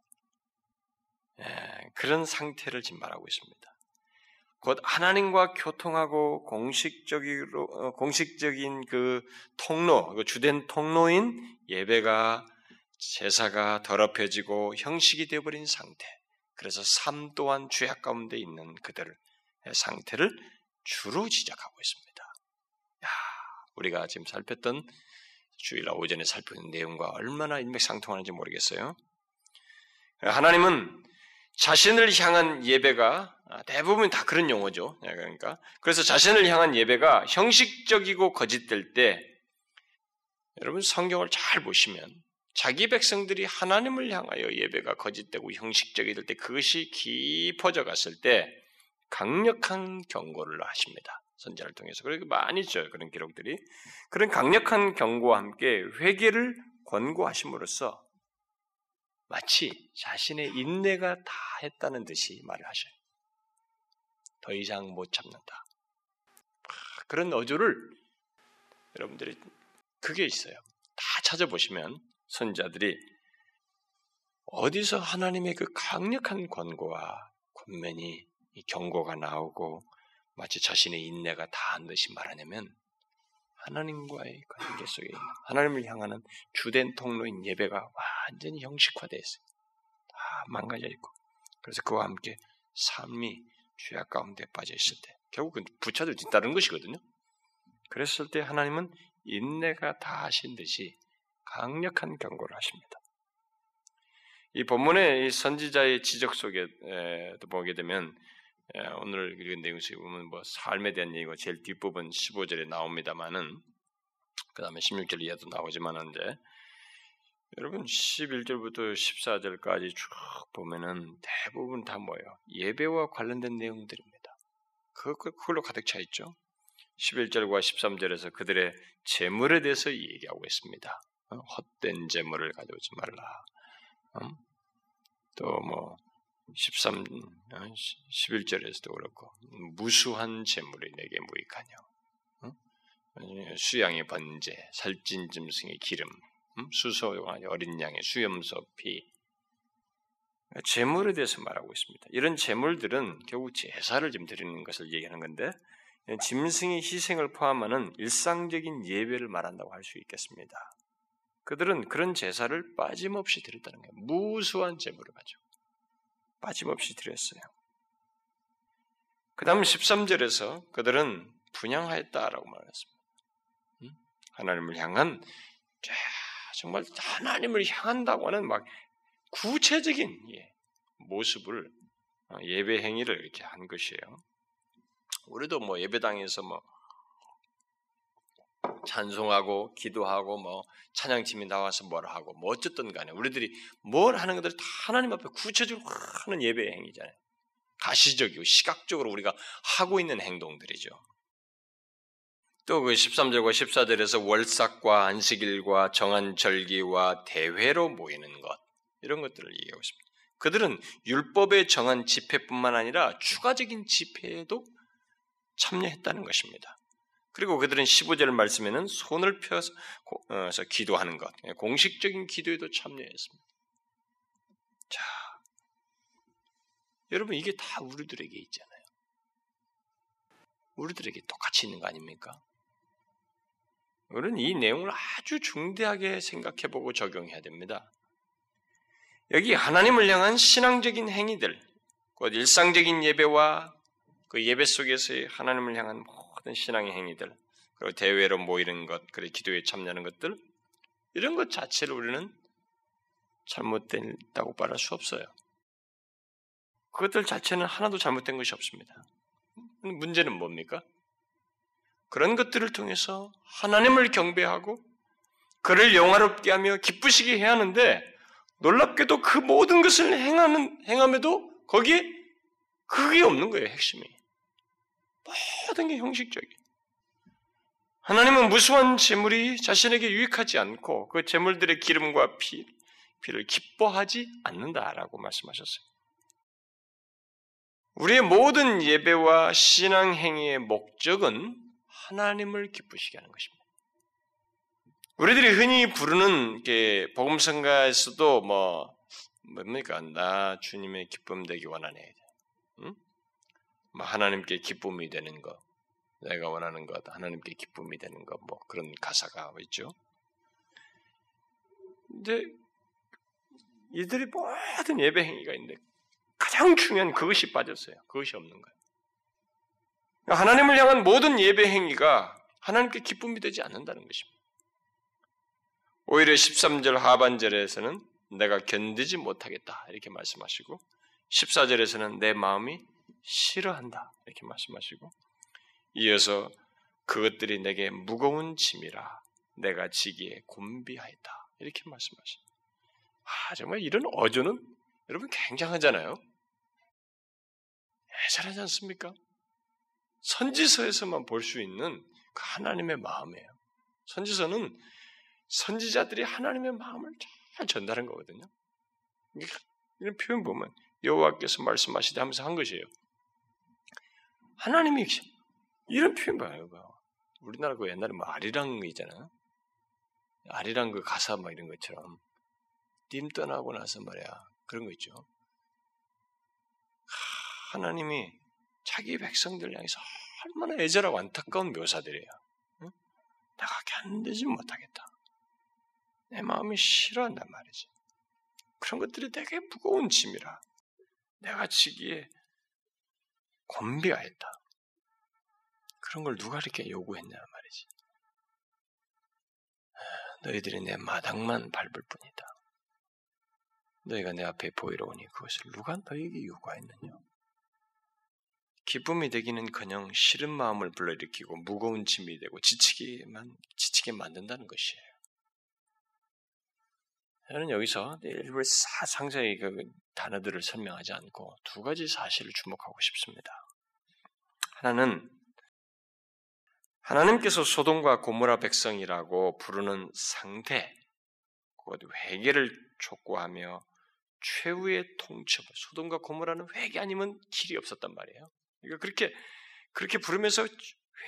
예, 그런 상태를 지금 말하고 있습니다. 곧 하나님과 교통하고 공식적으로 어, 공식적인 그 통로, 그 주된 통로인 예배가 제사가 더럽혀지고 형식이 되어버린 상태. 그래서 삶 또한 죄악 가운데 있는 그들의 상태를 주로 지적하고 있습니다. 야, 우리가 지금 살폈던 주일날 오전에 살펴본 내용과 얼마나 인맥상통하는지 모르겠어요. 하나님은 자신을 향한 예배가 대부분 다 그런 용어죠. 그러니까 그래서 자신을 향한 예배가 형식적이고 거짓될 때 여러분 성경을 잘 보시면 자기 백성들이 하나님을 향하여 예배가 거짓되고 형식적이 될 때 그것이 깊어져 갔을 때 강력한 경고를 하십니다. 선자를 통해서 그렇게 많이 있죠 그런 기록들이 그런 강력한 경고와 함께 회개를 권고하심으로써 마치 자신의 인내가 다 했다는 듯이 말을 하셔요. 더 이상 못 참는다. 그런 어조를 여러분들이 그게 있어요. 다 찾아보시면 선자들이 어디서 하나님의 그 강력한 권고와 권면이 경고가 나오고 마치 자신의 인내가 다한 듯이 말하냐면 하나님과의 관계 속에 하나님을 향하는 주된 통로인 예배가 완전히 형식화되어 있어요. 다 망가져 있고 그래서 그와 함께 삶이 죄악 가운데 빠져 있을 때 결국은 부처들 뒤따르는 것이거든요. 그랬을 때 하나님은 인내가 다 하신 듯이 강력한 경고를 하십니다. 이 본문의 이 선지자의 지적 속에 또 보게 되면 오늘 읽은 내용 속에 보면 뭐 삶에 대한 얘기가 제일 뒷부분 15절에 나옵니다만은 그 다음에 16절 이하도 나오지만 이제 여러분 11절부터 14절까지 쭉 보면은 대부분 다 뭐예요? 예배와 관련된 내용들입니다. 그, 그, 그걸로 가득 차 있죠. 11절과 13절에서 그들의 재물에 대해서 얘기하고 있습니다. 어, 헛된 재물을 가져오지 말라. 음? 또뭐 13, 11절에서도 그렇고 무수한 재물이 내게 무익하냐. 어? 수양의 번제, 살찐 짐승의 기름, 음? 수소와 어린 양의 수염소 피, 재물에 대해서 말하고 있습니다. 이런 재물들은 결국 제사를 지금 드리는 것을 얘기하는 건데 짐승의 희생을 포함하는 일상적인 예배를 말한다고 할 수 있겠습니다. 그들은 그런 제사를 빠짐없이 드렸다는 거예요. 무수한 제물을 가지고 빠짐없이 드렸어요. 그 다음 13절에서 그들은 분양하였다라고 말했습니다. 하나님을 향한 정말 하나님을 향한다고 하는 막 구체적인 예, 모습을 어, 예배 행위를 이렇게 한 것이에요. 우리도 뭐 예배당에서 뭐 찬송하고 기도하고 뭐 찬양팀이 나와서 뭘 하고 뭐 어쨌든 간에 우리들이 뭘 하는 것들 다 하나님 앞에 구체적으로 하는 예배 행위잖아요. 가시적이고 시각적으로 우리가 하고 있는 행동들이죠. 또 그 13절과 14절에서 월삭과 안식일과 정한 절기와 대회로 모이는 것 이런 것들을 얘기하고 있습니다. 그들은 율법에 정한 집회뿐만 아니라 추가적인 집회에도 참여했다는 것입니다. 그리고 그들은 15절 말씀에는 손을 펴서 어, 기도하는 것, 예, 공식적인 기도에도 참여했습니다. 자, 여러분 이게 다 우리들에게 있잖아요. 우리들에게 똑같이 있는 거 아닙니까? 우리는 이 내용을 아주 중대하게 생각해보고 적용해야 됩니다. 여기 하나님을 향한 신앙적인 행위들, 곧 일상적인 예배와 그 예배 속에서의 하나님을 향한 모든 신앙의 행위들, 그리고 대회로 모이는 것, 그리고 기도에 참여하는 것들, 이런 것 자체를 우리는 잘못됐다고 말할 수 없어요. 그것들 자체는 하나도 잘못된 것이 없습니다. 문제는 뭡니까? 그런 것들을 통해서 하나님을 경배하고 그를 영화롭게 하며 기쁘시게 해야 하는데 놀랍게도 그 모든 것을 행하는 행함에도 거기에 그게 없는 거예요, 핵심이. 모든 게 형식적이에요. 하나님은 무수한 재물이 자신에게 유익하지 않고 그 재물들의 기름과 피, 피를 기뻐하지 않는다라고 말씀하셨어요. 우리의 모든 예배와 신앙 행위의 목적은 하나님을 기쁘시게 하는 것입니다. 우리들이 흔히 부르는 복음성가에서도 뭐 뭡니까? 나 주님의 기쁨 되기 원하네. 응? 뭐 하나님께 기쁨이 되는 것, 내가 원하는 것, 하나님께 기쁨이 되는 것, 뭐 그런 가사가 있죠. 근데 이들이 모든 예배 행위가 있는데 가장 중요한 그것이 빠졌어요. 그것이 없는 거예요. 하나님을 향한 모든 예배 행위가 하나님께 기쁨이 되지 않는다는 것입니다. 오히려 13절 하반절에서는 내가 견디지 못하겠다 이렇게 말씀하시고 14절에서는 내 마음이 싫어한다 이렇게 말씀하시고 이어서 그것들이 내게 무거운 짐이라 내가 지기에 곤비하였다 이렇게 말씀하십니다. 아 정말 이런 어조는 여러분 굉장하잖아요. 예전하지 않습니까? 선지서에서만 볼 수 있는 그 하나님의 마음이에요. 선지서는 선지자들이 하나님의 마음을 잘 전달한 거거든요. 이런 표현 보면 여호와께서 말씀하시되 하면서 한 것이에요. 하나님이 이런 표현 봐요. 우리나라 그 옛날에 뭐 아리랑 있잖아요. 아리랑 그 가사 막 이런 것처럼 님 떠나고 나서 말이야 그런 거 있죠. 하나님이 자기 백성들 향해서 얼마나 애절하고 안타까운 묘사들이에요. 응? 내가 견디지 못하겠다. 내 마음이 싫어한단 말이지. 그런 것들이 되게 무거운 짐이라. 내가 지기에 곤비하였다. 그런 걸 누가 이렇게 요구했냐 말이지. 너희들이 내 마당만 밟을 뿐이다. 너희가 내 앞에 보이러 오니 그것을 누가 너희에게 요구하였느냐? 기쁨이 되기는커녕 싫은 마음을 불러일으키고 무거운 짐이 되고 지치기만 지치게 만든다는 것이에요. 저는 여기서 일부 상세히 그 단어들을 설명하지 않고 두 가지 사실을 주목하고 싶습니다. 하나는 하나님께서 소돔과 고모라 백성이라고 부르는 상태, 곧 회개를 촉구하며 최후의 통첩, 소돔과 고모라는 회개 아니면 길이 없었단 말이에요. 그러니까 그렇게 그렇게 부르면서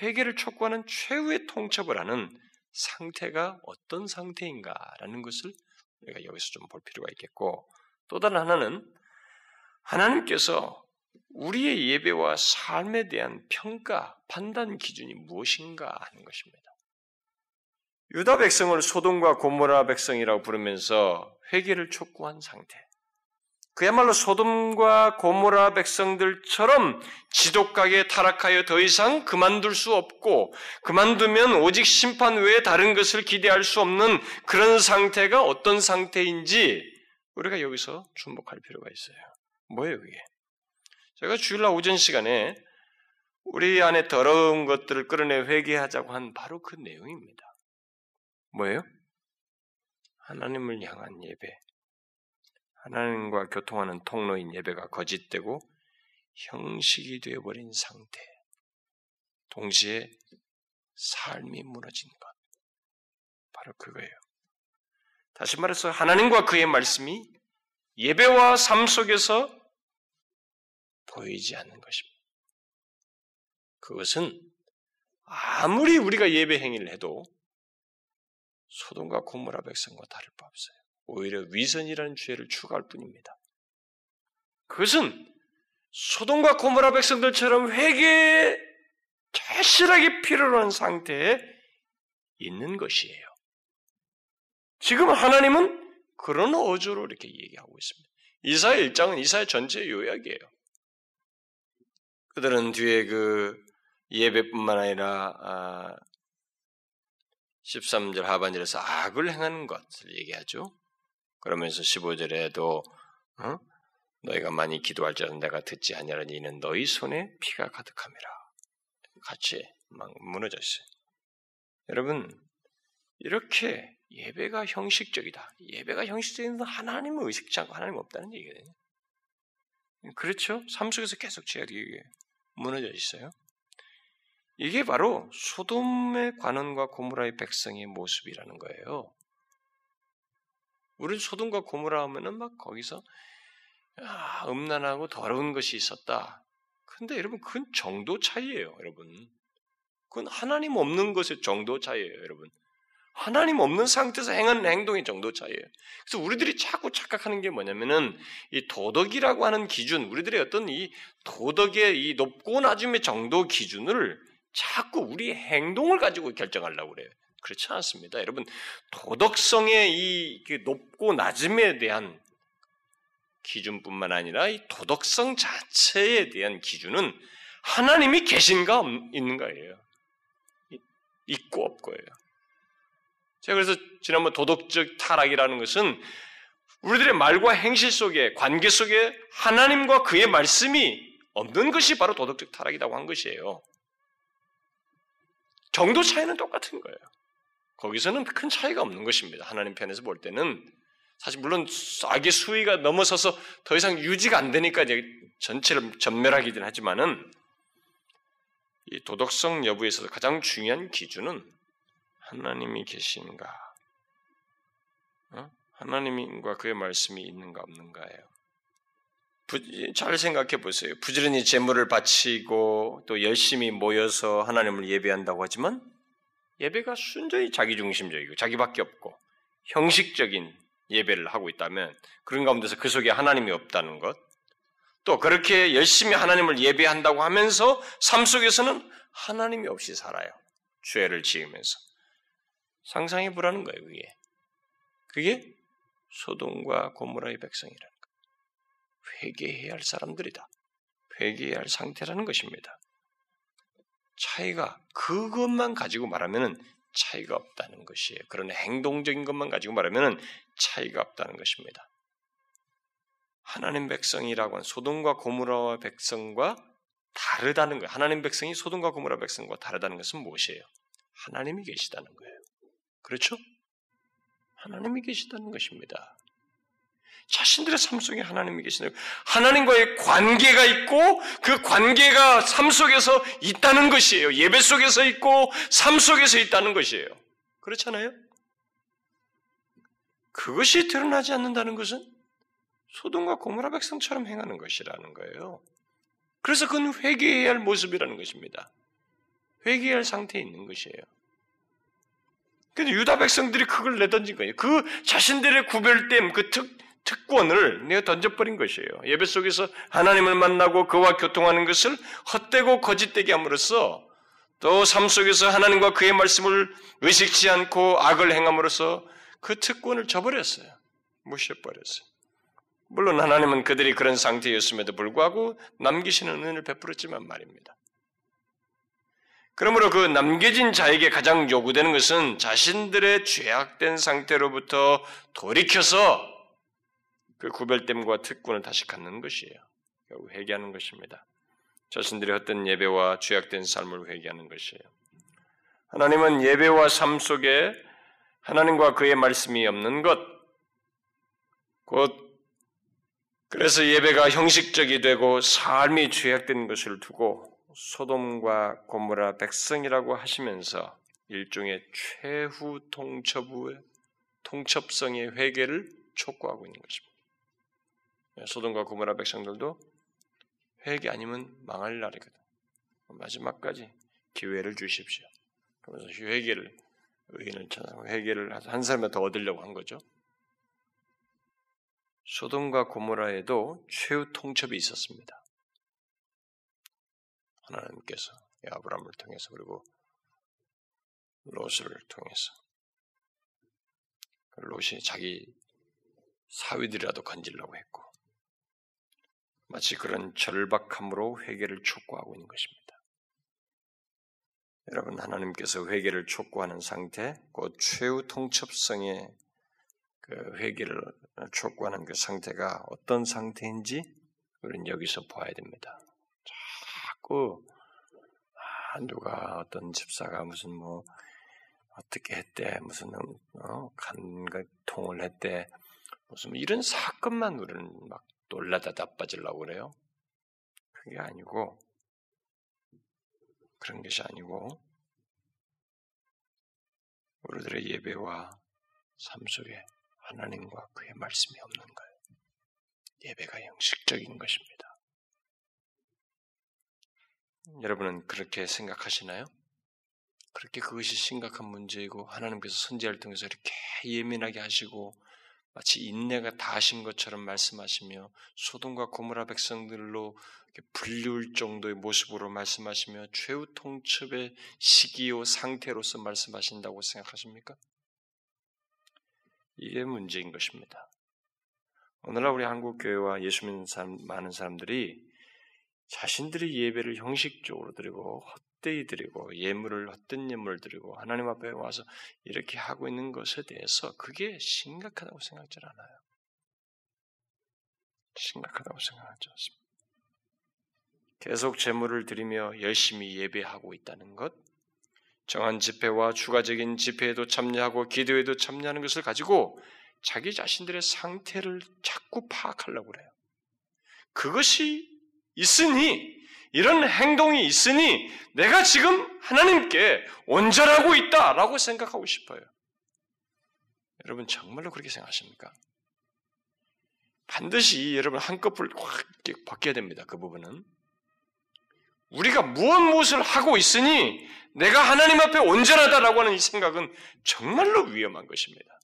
회개를 촉구하는 최후의 통첩을 하는 상태가 어떤 상태인가라는 것을 우리가 여기서 좀 볼 필요가 있겠고 또 다른 하나는 하나님께서 우리의 예배와 삶에 대한 평가, 판단 기준이 무엇인가 하는 것입니다. 유다 백성을 소돔과 고모라 백성이라고 부르면서 회개를 촉구한 상태. 그야말로 소돔과 고모라 백성들처럼 지독하게 타락하여 더 이상 그만둘 수 없고 그만두면 오직 심판 외에 다른 것을 기대할 수 없는 그런 상태가 어떤 상태인지 우리가 여기서 주목할 필요가 있어요. 뭐예요, 그게? 제가 주일날 오전 시간에 우리 안에 더러운 것들을 끌어내 회개하자고 한 바로 그 내용입니다. 뭐예요? 하나님을 향한 예배. 하나님과 교통하는 통로인 예배가 거짓되고 형식이 되어버린 상태. 동시에 삶이 무너진 것. 바로 그거예요. 다시 말해서 하나님과 그의 말씀이 예배와 삶 속에서 보이지 않는 것입니다. 그것은 아무리 우리가 예배 행위를 해도 소돔과 고모라 백성과 다를 바 없어요. 오히려 위선이라는 죄를 추가할 뿐입니다. 그것은 소돔과 고모라 백성들처럼 회개에 절실하게 필요로 한 상태에 있는 것이에요. 지금 하나님은 그런 어조로 이렇게 얘기하고 있습니다. 이사의 일장은 이사의 전체 요약이에요. 그들은 뒤에 그 예배뿐만 아니라 13절 아, 하반절에서 악을 행하는 것을 얘기하죠. 그러면서 15절에도 어? 너희가 많이 기도할지라도 내가 듣지 아니하니 이는 너희 손에 피가 가득함이라. 같이 막 무너져 있어요. 여러분 이렇게 예배가 형식적이다. 예배가 형식적인 건 하나님을 의식지 않고 하나님 없다는 얘기거든요. 그렇죠? 삶 속에서 계속 죄가 이게 무너져 있어요. 이게 바로 소돔의 관원과 고무라의 백성의 모습이라는 거예요. 우리는 소돔과 고모라 하면은 막 거기서 아, 음란하고 더러운 것이 있었다. 근데 여러분 그건 정도 차이예요, 여러분. 그건 하나님 없는 것의 정도 차이예요, 여러분. 하나님 없는 상태에서 행하는 행동의 정도 차이예요. 그래서 우리들이 자꾸 착각하는 게 뭐냐면은 이 도덕이라고 하는 기준, 우리들의 어떤 이 도덕의 이 높고 낮음의 정도 기준을 자꾸 우리의 행동을 가지고 결정하려고 그래요. 그렇지 않습니다. 여러분, 도덕성의 이그 높고 낮음에 대한 기준뿐만 아니라 이 도덕성 자체에 대한 기준은 하나님이 계신가 있는 거예요. 있고 없고예요. 제가 그래서 지난번 도덕적 타락이라는 것은 우리들의 말과 행실 속에 관계 속에 하나님과 그의 말씀이 없는 것이 바로 도덕적 타락이라고 한 것이에요. 정도 차이는 똑같은 거예요. 거기서는 큰 차이가 없는 것입니다. 하나님 편에서 볼 때는 사실 물론 악의 수위가 넘어서서 더 이상 유지가 안 되니까 이제 전체를 전멸하기는 하지만은 이 도덕성 여부에 있어서 가장 중요한 기준은 하나님이 계신가, 어? 하나님과 그의 말씀이 있는가 없는가예요. 잘 생각해 보세요. 부지런히 재물을 바치고 또 열심히 모여서 하나님을 예배한다고 하지만 예배가 순전히 자기중심적이고 자기밖에 없고 형식적인 예배를 하고 있다면 그런 가운데서 그 속에 하나님이 없다는 것, 또 그렇게 열심히 하나님을 예배한다고 하면서 삶 속에서는 하나님이 없이 살아요. 죄를 지으면서. 상상해 보라는 거예요, 그게. 그게 소돔과 고모라의 백성이라는 거예요. 회개해야 할 사람들이다. 회개해야 할 상태라는 것입니다. 차이가 그것만 가지고 말하면 차이가 없다는 것이에요. 그런 행동적인 것만 가지고 말하면 차이가 없다는 것입니다. 하나님 백성이라고 한 소돔과 고무라와 백성과 다르다는 거예요. 하나님 백성이 소돔과 고무라 백성과 다르다는 것은 무엇이에요? 하나님이 계시다는 거예요. 그렇죠? 하나님이 계시다는 것입니다. 자신들의 삶 속에 하나님이 계시는 하나님과의 관계가 있고 그 관계가 삶 속에서 있다는 것이에요. 예배 속에서 있고 삶 속에서 있다는 것이에요. 그렇잖아요? 그것이 드러나지 않는다는 것은 소돔과 고모라 백성처럼 행하는 것이라는 거예요. 그래서 그건 회개해야 할 모습이라는 것입니다. 회개할 상태에 있는 것이에요. 근데 유다 백성들이 그걸 내던진 거예요. 그 자신들의 구별됨, 그 특, 특권을 내가 던져버린 것이에요. 예배 속에서 하나님을 만나고 그와 교통하는 것을 헛되고 거짓되게 함으로써 또 삶 속에서 하나님과 그의 말씀을 의식치 않고 악을 행함으로써 그 특권을 저버렸어요. 무시해버렸어요. 물론 하나님은 그들이 그런 상태였음에도 불구하고 남기시는 은혜를 베풀었지만 말입니다. 그러므로 그 남겨진 자에게 가장 요구되는 것은 자신들의 죄악된 상태로부터 돌이켜서 그 구별됨과 특권을 다시 갖는 것이에요. 결국 회개하는 것입니다. 자신들의 헛된 예배와 죄악된 삶을 회개하는 것이에요. 하나님은 예배와 삶 속에 하나님과 그의 말씀이 없는 것, 곧 그래서 예배가 형식적이 되고 삶이 죄악된 것을 두고 소돔과 고모라 백성이라고 하시면서 일종의 최후 통첩의 통첩성의 회개를 촉구하고 있는 것입니다. 소돔과 고모라 백성들도 회개 아니면 망할 날이거든. 마지막까지 기회를 주십시오. 그러면서 회개를 의인을 찾아 회개를 한 사람을 더 얻으려고 한 거죠. 소돔과 고모라에도 최후 통첩이 있었습니다. 하나님께서 아브라함을 통해서 그리고 롯을 통해서 그 롯이 자기 사위들이라도 건질려고 했고 마치 그런 절박함으로 회개를 촉구하고 있는 것입니다. 여러분 하나님께서 회개를 촉구하는 상태, 곧 최후 통첩성의 그 회개를 촉구하는 그 상태가 어떤 상태인지 우리는 여기서 봐야 됩니다. 자꾸 아, 누가 어떤 집사가 무슨 뭐 어떻게 했대 무슨 어, 간통을 했대 무슨 뭐 이런 사건만 우리는 막 놀라다 나빠지려고 그래요. 그게 아니고 그런 것이 아니고 우리들의 예배와 삶 속에 하나님과 그의 말씀이 없는 거예요. 예배가 형식적인 것입니다. 여러분은 그렇게 생각하시나요? 그렇게 그것이 심각한 문제이고 하나님께서 선지자를 통해서 이렇게 예민하게 하시고 마치 인내가 다하신 것처럼 말씀하시며 소돔과 고모라 백성들로 불리울 정도의 모습으로 말씀하시며 최후 통첩의 시기요 상태로서 말씀하신다고 생각하십니까? 이게 문제인 것입니다. 오늘날 우리 한국 교회와 예수 믿는 사람, 많은 사람들이 자신들의 예배를 형식적으로 드리고 헛되이 드리고 예물을 헛된 예물을 드리고 하나님 앞에 와서 이렇게 하고 있는 것에 대해서 그게 심각하다고 생각하지 않아요. 심각하다고 생각하지 않습니다. 계속 제물을 드리며 열심히 예배하고 있다는 것, 정한 집회와 추가적인 집회에도 참여하고 기도에도 참여하는 것을 가지고 자기 자신들의 상태를 자꾸 파악하려고 그래요. 그것이 있으니 이런 행동이 있으니 내가 지금 하나님께 온전하고 있다라고 생각하고 싶어요. 여러분 정말로 그렇게 생각하십니까? 반드시 여러분 한꺼풀 확 바뀌어야 됩니다. 그 부분은 우리가 무엇 무엇을 하고 있으니 내가 하나님 앞에 온전하다라고 하는 이 생각은 정말로 위험한 것입니다.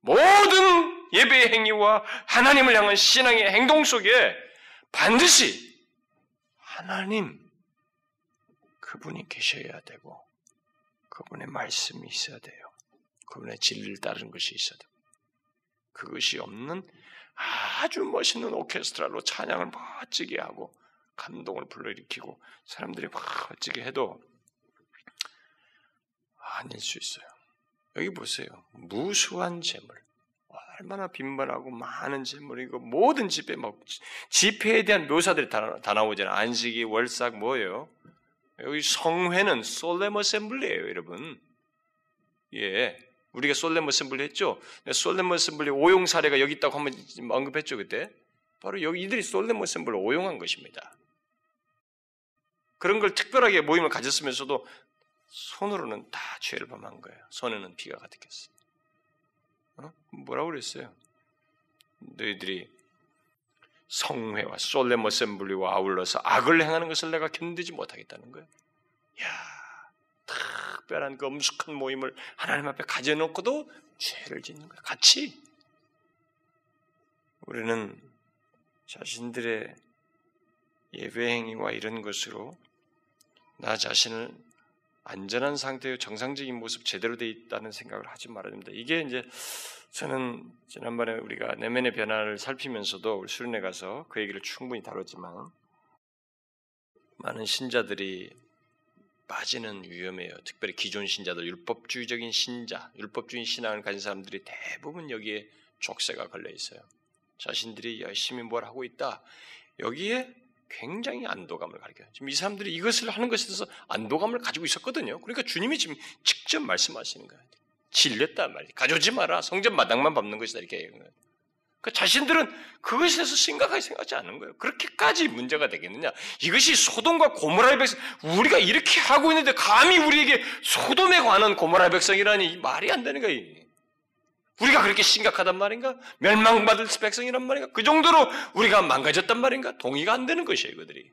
모든 예배의 행위와 하나님을 향한 신앙의 행동 속에 반드시 하나님 그분이 계셔야 되고 그분의 말씀이 있어야 돼요. 그분의 진리를 따르는 것이 있어야 되고 그것이 없는 아주 멋있는 오케스트라로 찬양을 멋지게 하고 감동을 불러일으키고 사람들이 멋지게 해도 아닐 수 있어요. 여기 보세요. 무수한 제물. 얼마나 빈번하고 많은 제물이고 모든 집회 막 집회에 대한 묘사들이 다, 다 나오잖아요. 안식일 월삭 뭐예요? 여기 성회는 solemn assembly예요, 여러분. 예. 우리가 solemn assembly 했죠? solemn assembly 오용 사례가 여기 있다고 한번 언급했죠, 그때? 바로 여기 이들이 solemn assembly 오용한 것입니다. 그런 걸 특별하게 모임을 가졌으면서도 손으로는 다 죄를 범한 거예요. 손에는 피가 가득했어요. 어? 뭐라고 그랬어요? 너희들이 성회와 solemn assembly와 아울러서 악을 행하는 것을 내가 견디지 못하겠다는 거예요. 야, 특별한 그 엄숙한 모임을 하나님 앞에 가져놓고도 죄를 짓는 거예요. 같이. 우리는 자신들의 예배 행위와 이런 것으로 나 자신을 안전한 상태의 정상적인 모습 제대로 돼 있다는 생각을 하지 말아야 됩니다. 이게 이제 저는 지난번에 우리가 내면의 변화를 살피면서도 우리 수련회 가서 그 얘기를 충분히 다뤘지만 많은 신자들이 빠지는 위험해요. 특별히 기존 신자들, 율법주의적인 신자, 율법주의 신앙을 가진 사람들이 대부분 여기에 족쇄가 걸려 있어요. 자신들이 열심히 뭘 하고 있다. 여기에 굉장히 안도감을 가르쳐요. 지금 이 사람들이 이것을 하는 것에 대해서 안도감을 가지고 있었거든요. 그러니까 주님이 지금 직접 말씀하시는 거예요. 질렸다 말이야. 가져오지 마라. 성전 마당만 밟는 것이다. 이렇게. 그러니까 자신들은 그것에 대해서 심각하게 생각하지 않는 거예요. 그렇게까지 문제가 되겠느냐? 이것이 소돔과 고모라의 백성, 우리가 이렇게 하고 있는데 감히 우리에게 소돔에 관한 고모라의 백성이라니 말이 안 되는 거예요. 우리가 그렇게 심각하단 말인가? 멸망받을 백성이란 말인가? 그 정도로 우리가 망가졌단 말인가? 동의가 안 되는 것이에요, 그들이.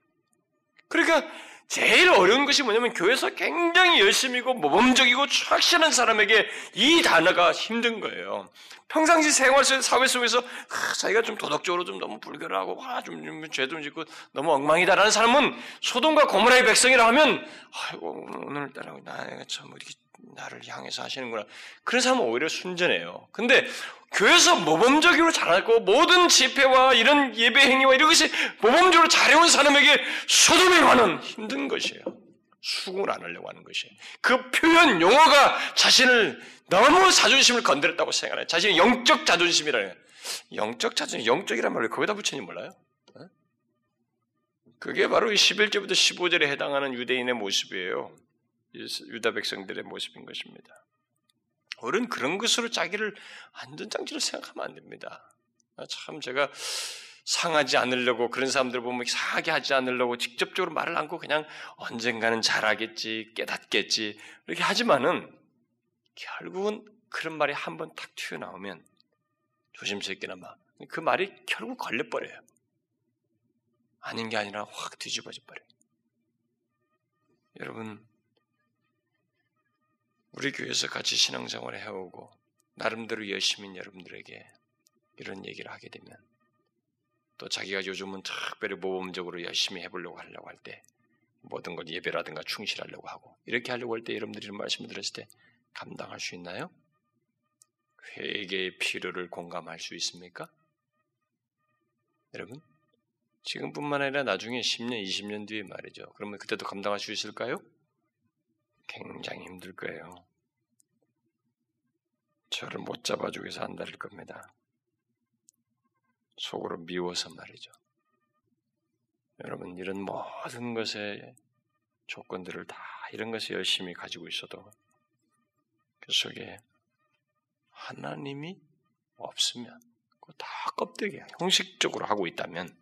그러니까 제일 어려운 것이 뭐냐면 교회에서 굉장히 열심히고 모범적이고 확실한 사람에게 이 단어가 힘든 거예요. 평상시 생활 사회 속에서 아, 자기가 좀 도덕적으로 좀 너무 불결하고 아, 좀, 좀 죄도 짓고 너무 엉망이다라는 사람은 소돔과 고모라의 백성이라 하면 아이고 오늘따라 나가 참 이렇게 나를 향해서 하시는구나. 그런 사람은 오히려 순전해요. 근데 교회에서 모범적으로 잘하고 모든 집회와 이런 예배 행위와 이런 것이 모범적으로 잘해온 사람에게 소돔에 관한 힘든 것이에요. 수긍을 안 하려고 하는 것이에요. 그 표현 용어가 자신을 너무 자존심을 건드렸다고 생각해요. 자신의 영적 자존심이라는 영적 자존심, 영적이란 말을 거기다 붙이니 몰라요? 어? 그게 바로 이 11절부터 15절에 해당하는 유대인의 모습이에요. 유다 백성들의 모습인 것입니다. 우리는 그런 것으로 자기를 안전장치를 생각하면 안 됩니다. 아, 참 제가 상하지 않으려고 그런 사람들 보면 상하게 하지 않으려고 직접적으로 말을 않고 그냥 언젠가는 잘하겠지 깨닫겠지 이렇게 하지만은 결국은 그런 말이 한 번 탁 튀어나오면 조심스럽게나마 그 말이 결국 걸려버려요. 아닌 게 아니라 확 뒤집어져 버려요. 여러분 우리 교회에서 같이 신앙생활을 해오고 나름대로 열심인 여러분들에게 이런 얘기를 하게 되면 또 자기가 요즘은 특별히 모범적으로 열심히 해보려고 하려고 할 때 모든 것 예배라든가 충실하려고 하고 이렇게 하려고 할 때 여러분들이 말씀을 들었을 때 감당할 수 있나요? 회개의 필요를 공감할 수 있습니까? 여러분 지금뿐만 아니라 나중에 10년, 20년 뒤에 말이죠. 그러면 그때도 감당할 수 있을까요? 굉장히 힘들 거예요. 저를 못 잡아주기 위해서 안달릴 겁니다. 속으로 미워서 말이죠. 여러분, 이런 모든 것의 조건들을 다 이런 것을 열심히 가지고 있어도 그 속에 하나님이 없으면 다 껍데기야. 형식적으로 하고 있다면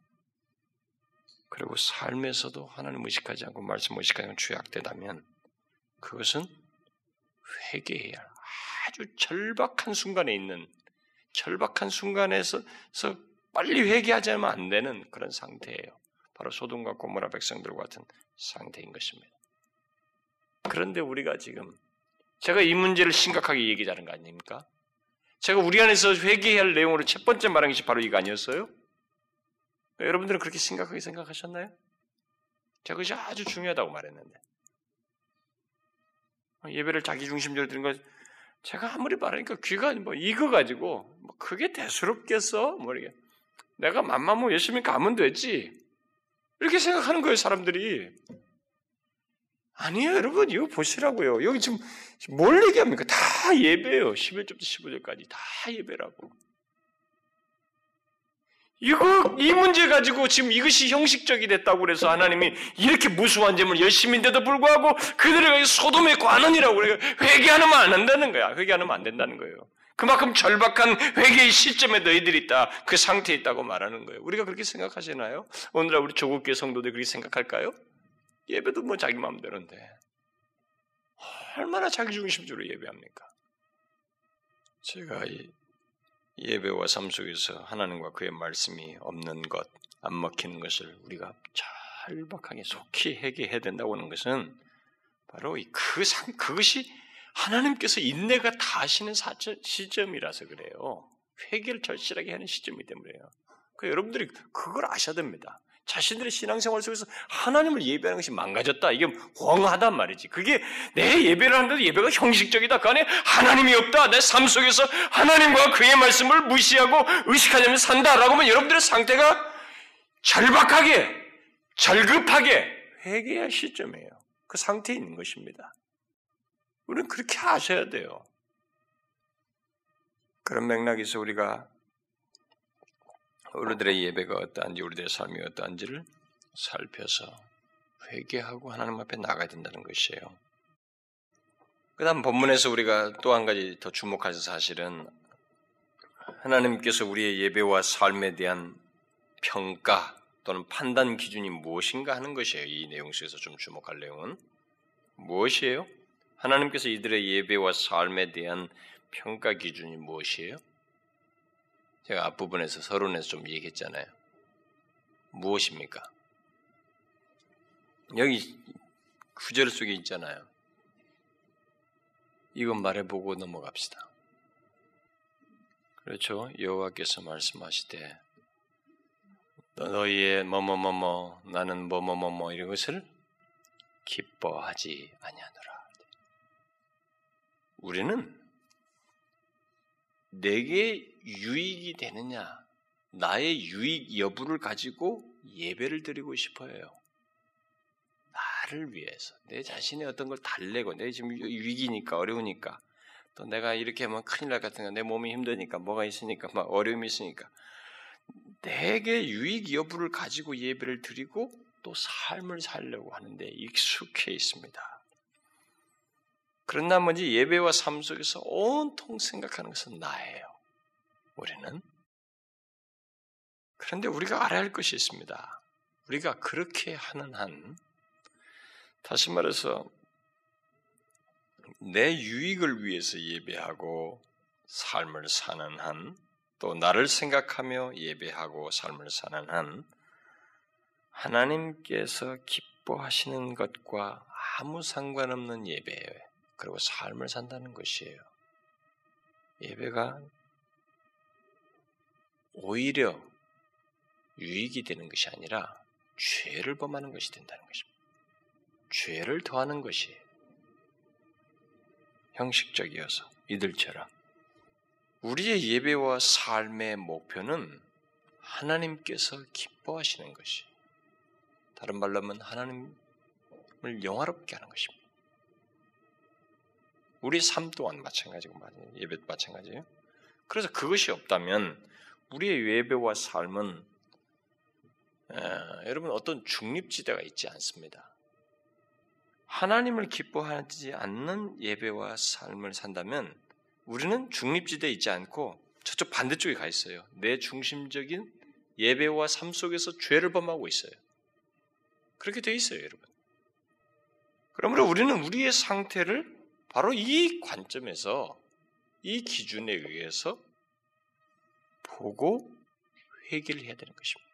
그리고 삶에서도 하나님 의식하지 않고 말씀 의식하지 않고 죄악되다면 그것은 회개해야 아주 절박한 순간에 있는 절박한 순간에서 빨리 회개하지 않으면 안 되는 그런 상태예요. 바로 소돔과 고모라 백성들과 같은 상태인 것입니다. 그런데 우리가 지금 제가 이 문제를 심각하게 얘기하는 거 아닙니까? 제가 우리 안에서 회개해야 할 내용으로 첫 번째 말한 것이 바로 이거 아니었어요? 여러분들은 그렇게 심각하게 생각하셨나요? 제가 그것이 아주 중요하다고 말했는데. 예배를 자기 중심적으로 드는 거 제가 아무리 말하니까 귀가 뭐 익어가지고 뭐 그게 대수롭겠어? 뭐 이렇게 내가 맘만 뭐 열심히 가면 되지 이렇게 생각하는 거예요 사람들이 아니에요, 여러분. 이거 보시라고요. 여기 지금 뭘 얘기합니까? 다 예배예요. 11절부터 15절까지 다 예배라고. 이거 이 문제 가지고 지금 이것이 형식적이 됐다고 그래서 하나님이 이렇게 무수한 점을 열심인데도 불구하고 그들에게 소돔의 관원이라고 그래 회개하면 안 한다는 거야. 회개하면 안 된다는 거예요. 그만큼 절박한 회개의 시점에 너희들이 있다. 그 상태에 있다고 말하는 거예요. 우리가 그렇게 생각하시나요? 오늘날 우리 조국교 성도들 그렇게 생각할까요? 예배도 뭐 자기 마음대로인데 얼마나 자기 중심적으로 예배합니까? 제가 이 예배와 삶 속에서 하나님과 그의 말씀이 없는 것, 안 먹히는 것을 우리가 절박하게 속히 회개해야 된다고 하는 것은 바로 그 상, 그것이 하나님께서 인내가 다 하시는 시점이라서 그래요. 회개를 절실하게 하는 시점이기 때문에요. 그 여러분들이 그걸 아셔야 됩니다. 자신들의 신앙생활 속에서 하나님을 예배하는 것이 망가졌다. 이게 황하단 말이지. 그게 내 예배를 하는데도 예배가 형식적이다. 그 안에 하나님이 없다. 내 삶 속에서 하나님과 그의 말씀을 무시하고 의식하냐면 산다라고 하면 여러분들의 상태가 절박하게, 절급하게 회개할 시점이에요. 그 상태에 있는 것입니다. 우리는 그렇게 아셔야 돼요. 그런 맥락에서 우리가 우리들의 예배가 어떠한지, 우리들의 삶이 어떠한지를 살펴서 회개하고 하나님 앞에 나가야 된다는 것이에요. 그 다음 본문에서 우리가 또 한 가지 더 주목할 사실은 하나님께서 우리의 예배와 삶에 대한 평가 또는 판단 기준이 무엇인가 하는 것이에요. 이 내용 속에서 좀 주목할 내용은 무엇이에요? 하나님께서 이들의 예배와 삶에 대한 평가 기준이 무엇이에요? 제가 앞부분에서 서론에서 좀 얘기했잖아요. 무엇입니까? 여기 구절 속에 있잖아요. 이건 말해보고 넘어갑시다. 그렇죠? 여호와께서 말씀하시되 너희의 뭐뭐뭐뭐 나는 뭐뭐뭐뭐 이런 것을 기뻐하지 아니하노라. 우리는 내게 유익이 되느냐, 나의 유익 여부를 가지고 예배를 드리고 싶어요. 나를 위해서, 내 자신의 어떤 걸 달래고, 내 지금 위기니까, 어려우니까, 또 내가 이렇게 하면 큰일 날 같은 거, 내 몸이 힘드니까, 뭐가 있으니까, 막 어려움이 있으니까, 내게 유익 여부를 가지고 예배를 드리고 또 삶을 살려고 하는데 익숙해 있습니다. 그런 나머지 예배와 삶 속에서 온통 생각하는 것은 나예요. 우리는. 그런데 우리가 알아야 할 것이 있습니다. 우리가 그렇게 하는 한, 다시 말해서, 내 유익을 위해서 예배하고 삶을 사는 한, 또 나를 생각하며 예배하고 삶을 사는 한, 하나님께서 기뻐하시는 것과 아무 상관없는 예배예요. 그리고 삶을 산다는 것이에요. 예배가 오히려 유익이 되는 것이 아니라 죄를 범하는 것이 된다는 것입니다. 죄를 더하는 것이 형식적이어서 이들처럼 우리의 예배와 삶의 목표는 하나님께서 기뻐하시는 것이 다른 말로 하면 하나님을 영화롭게 하는 것입니다. 우리 삶 또한 마찬가지고 예배 마찬가지예요. 그래서 그것이 없다면 우리의 예배와 삶은 에, 여러분 어떤 중립지대가 있지 않습니다. 하나님을 기뻐하지 않는 예배와 삶을 산다면 우리는 중립지대에 있지 않고 저쪽 반대쪽에 가 있어요. 내 중심적인 예배와 삶 속에서 죄를 범하고 있어요. 그렇게 돼 있어요, 여러분. 그러므로 우리는 우리의 상태를 바로 이 관점에서 이 기준에 의해서 보고 회개를 해야 되는 것입니다.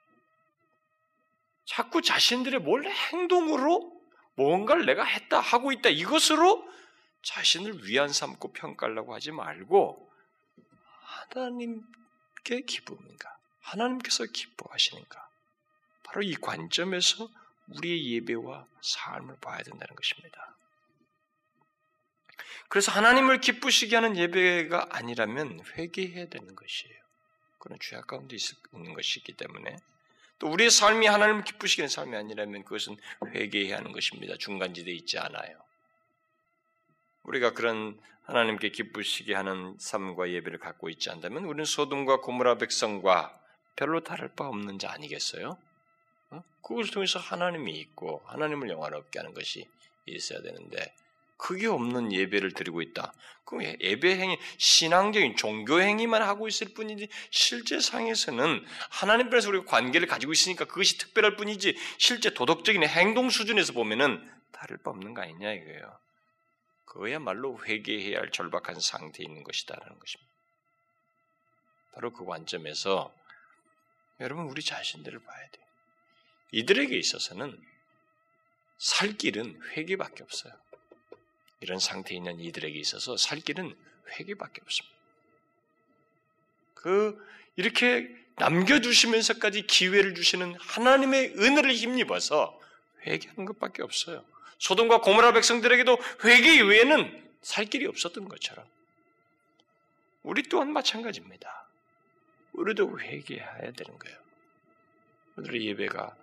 자꾸 자신들의 몰래 행동으로 뭔가를 내가 했다 하고 있다 이것으로 자신을 위안 삼고 평가하려고 하지 말고 하나님께 기쁨인가? 하나님께서 기뻐하시는가? 바로 이 관점에서 우리의 예배와 삶을 봐야 된다는 것입니다. 그래서 하나님을 기쁘시게 하는 예배가 아니라면 회개해야 되는 것이에요. 그런 죄악 가운데 있는 것이기 때문에 또 우리의 삶이 하나님을 기쁘시게 하는 삶이 아니라면 그것은 회개해야 하는 것입니다. 중간지대에 있지 않아요. 우리가 그런 하나님께 기쁘시게 하는 삶과 예배를 갖고 있지 않다면 우리는 소돔과 고무라 백성과 별로 다를 바 없는 자 아니겠어요? 어? 그것을 통해서 하나님이 있고 하나님을 영화롭게 하는 것이 있어야 되는데 그게 없는 예배를 드리고 있다. 그 예배 행위, 신앙적인 종교 행위만 하고 있을 뿐이지 실제 상에서는 하나님 앞에서 우리가 관계를 가지고 있으니까 그것이 특별할 뿐이지 실제 도덕적인 행동 수준에서 보면은 다를 바 없는 거 아니냐 이거예요. 그야말로 회개해야 할 절박한 상태에 있는 것이다라는 것입니다. 바로 그 관점에서 여러분 우리 자신들을 봐야 돼요. 이들에게 있어서는 살 길은 회개밖에 없어요. 이런 상태에 있는 이들에게 있어서 살 길은 회개밖에 없습니다. 그 이렇게 남겨주시면서까지 기회를 주시는 하나님의 은혜를 힘입어서 회개하는 것밖에 없어요. 소돔과 고모라 백성들에게도 회개 이외에는 살 길이 없었던 것처럼 우리 또한 마찬가지입니다. 우리도 회개해야 되는 거예요. 우리의 예배가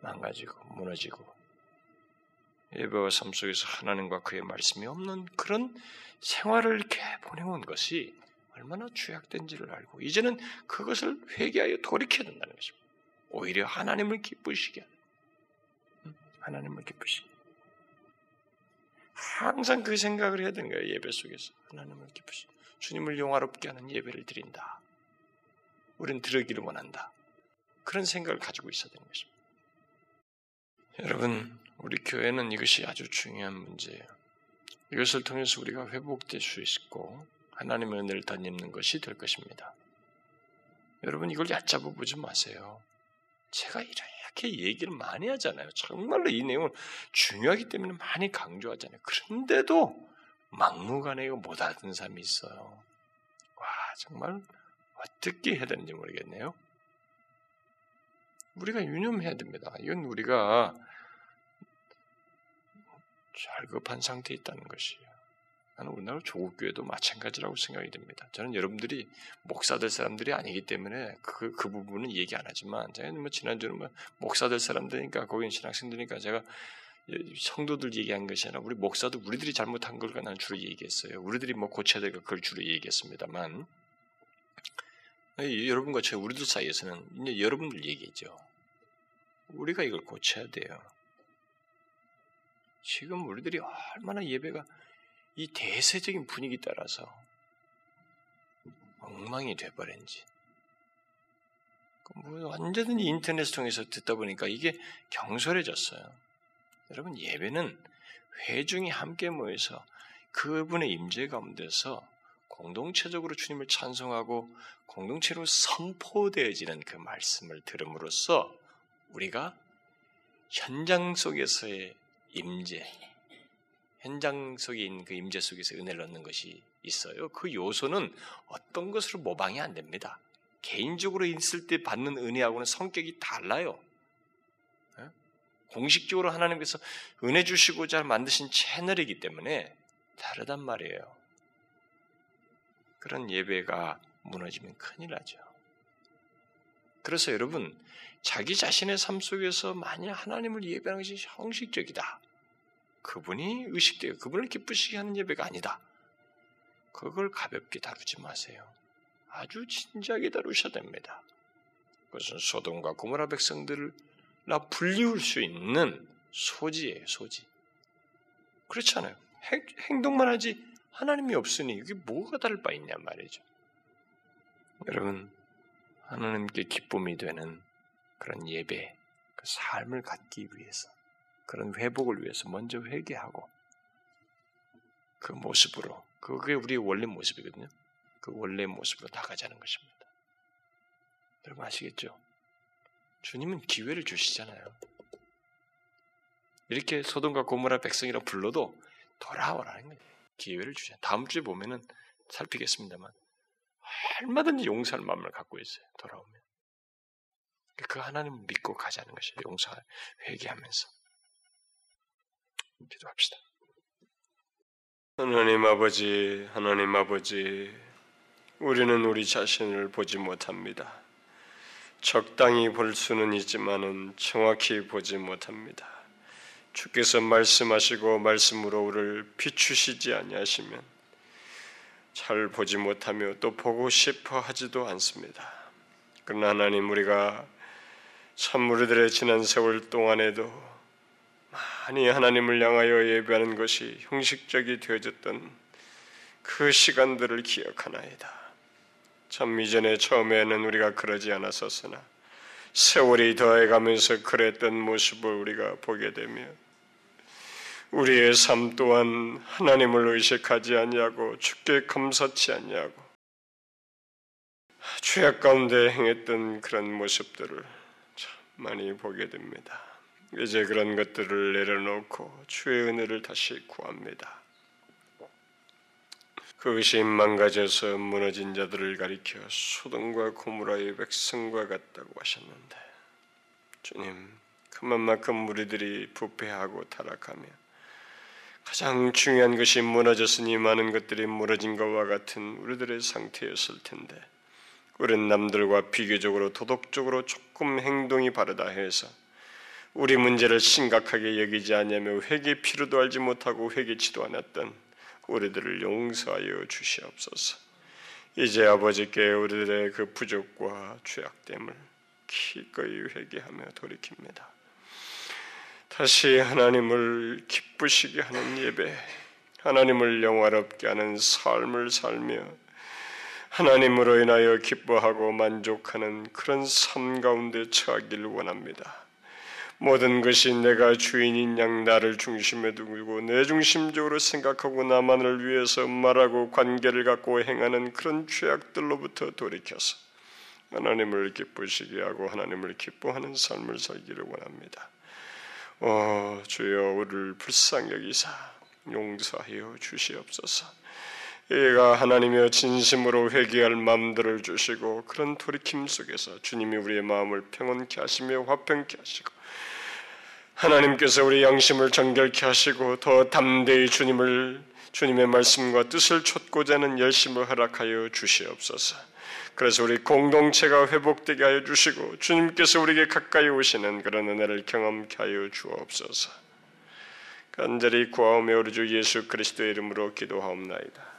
망가지고 무너지고 예배와 삶 속에서 하나님과 그의 말씀이 없는 그런 생활을 이렇게 보내온 것이 얼마나 죄악된지를 알고 이제는 그것을 회개하여 돌이켜야 된다는 것입니다. 오히려 하나님을 기쁘시게 하는 하나님을 기쁘시게 항상 그 생각을 해야 되는 거예요. 예배 속에서 하나님을 기쁘시 주님을 영화롭게 하는 예배를 드린다. 우리는 들으기를 원한다. 그런 생각을 가지고 있어야 되는 것입니다. 여러분, 우리 교회는 이것이 아주 중요한 문제예요. 이것을 통해서 우리가 회복될 수 있고 하나님의 은혜를 덧입는 것이 될 것입니다. 여러분 이걸 얕잡아 보지 마세요. 제가 이렇게 얘기를 많이 하잖아요. 정말로 이 내용을 중요하기 때문에 많이 강조하잖아요. 그런데도 막무가내 이거 못 알아듣는 사람이 있어요. 와 정말 어떻게 해야 되는지 모르겠네요. 우리가 유념해야 됩니다. 이건 우리가 절급한 상태에 있다는 것이에요. 나는 우리나라 조국교회도 마찬가지라고 생각이 됩니다. 저는 여러분들이 목사 될 사람들이 아니기 때문에 그, 그 부분은 얘기 안 하지만, 제가 뭐 지난주는 뭐 목사 될 사람들이니까, 거기 신학생들이니까 제가 성도들 얘기한 것이 아니라 우리 목사도 우리들이 잘못한 걸 나는 주로 얘기했어요. 우리들이 뭐 고쳐야 될걸 주로 얘기했습니다만, 여러분과 저 우리들 사이에서는 이제 여러분들 얘기죠. 우리가 이걸 고쳐야 돼요. 지금 우리들이 얼마나 예배가 이 대세적인 분위기 따라서 엉망이 돼버린지. 뭐 완전히 인터넷 통해서 듣다 보니까 이게 경솔해졌어요. 여러분 예배는 회중이 함께 모여서 그분의 임재 가운데서 공동체적으로 주님을 찬송하고 공동체로 선포되어지는 그 말씀을 들음으로써 우리가 현장 속에서의 임재, 현장 있는 그 임재 속에서 은혜를 얻는 것이 있어요. 그 요소는 어떤 것으로 모방이 안 됩니다. 개인적으로 있을 때 받는 은혜하고는 성격이 달라요. 예? 공식적으로 하나님께서 은혜 주시고자 만드신 채널이기 때문에 다르단 말이에요. 그런 예배가 무너지면 큰일 나죠. 그래서 여러분, 자기 자신의 삶 속에서 만약 하나님을 예배하는 것이 형식적이다. 그분이 의식되어 그분을 기쁘시게 하는 예배가 아니다. 그걸 가볍게 다루지 마세요. 아주 진지하게 다루셔야 됩니다. 그것은 소돔과 고모라 백성들을 나 불리울 수 있는 소지예요, 소지. 그렇잖아요. 행동만 하지 하나님이 없으니 이게 뭐가 다를 바 있냐 말이죠. 여러분, 하나님께 기쁨이 되는 그런 예배, 그 삶을 갖기 위해서 그런 회복을 위해서 먼저 회개하고 그 모습으로 그게 우리의 원래 모습이거든요. 그 원래 모습으로 나가자는 것입니다. 여러분 아시겠죠? 주님은 기회를 주시잖아요. 이렇게 소돔과 고모라 백성이라 불러도 돌아오라는 거예요. 기회를 주잖아요. 다음 주에 보면은 살피겠습니다만 얼마든지 용서할 마음을 갖고 있어요. 돌아오면. 그 하나님을 믿고 가자는 것이에요. 용서, 회개하면서. 기도합시다. 하나님 아버지, 하나님 아버지, 우리는 우리 자신을 보지 못합니다. 적당히 볼 수는 있지만은 정확히 보지 못합니다. 주께서 말씀하시고 말씀으로 우리를 비추시지 아니하시면 잘 보지 못하며 또 보고 싶어 하지도 않습니다. 그러나 하나님 우리가 참 우리들의 지난 세월 동안에도 많이 하나님을 향하여 예배하는 것이 형식적이 되어졌던 그 시간들을 기억하나이다. 참 이전에 처음에는 우리가 그러지 않았었으나 세월이 더해가면서 그랬던 모습을 우리가 보게 되며 우리의 삶 또한 하나님을 의식하지 않냐고 주께 감사치 않냐고 죄악 가운데 행했던 그런 모습들을 참 많이 보게 됩니다. 이제 그런 것들을 내려놓고 주의 은혜를 다시 구합니다. 그것이 망가져서 무너진 자들을 가리켜 소돔과 고무라의 백성과 같다고 하셨는데 주님 그만큼 우리들이 부패하고 타락하며 가장 중요한 것이 무너졌으니 많은 것들이 무너진 것과 같은 우리들의 상태였을 텐데 우리는 남들과 비교적으로 도덕적으로 조금 행동이 바르다 해서 우리 문제를 심각하게 여기지 않냐며 회개 필요도 알지 못하고 회개치도 않았던 우리들을 용서하여 주시옵소서. 이제 아버지께 우리들의 그 부족과 죄악됨을 기꺼이 회개하며 돌이킵니다. 다시 하나님을 기쁘시게 하는 예배, 하나님을 영화롭게 하는 삶을 살며 하나님으로 인하여 기뻐하고 만족하는 그런 삶 가운데 처하기를 원합니다. 모든 것이 내가 주인인 양 나를 중심에 두고 내 중심적으로 생각하고 나만을 위해서 말하고 관계를 갖고 행하는 그런 죄악들로부터 돌이켜서 하나님을 기쁘시게 하고 하나님을 기뻐하는 삶을 살기를 원합니다. 어, 주여 우리를 불쌍히 여기사 용서하여 주시옵소서. 얘가 하나님여 진심으로 회개할 마음들을 주시고 그런 돌이킴 속에서 주님이 우리의 마음을 평온케 하시며 화평케 하시고 하나님께서 우리 양심을 정결케 하시고 더 담대히 주님을 주님의 말씀과 뜻을 좇고자 하는 열심을 허락하여 주시옵소서. 그래서 우리 공동체가 회복되게 하여 주시고 주님께서 우리에게 가까이 오시는 그런 은혜를 경험케 하여 주옵소서. 간절히 구하오며 우리 주 예수 그리스도의 이름으로 기도하옵나이다.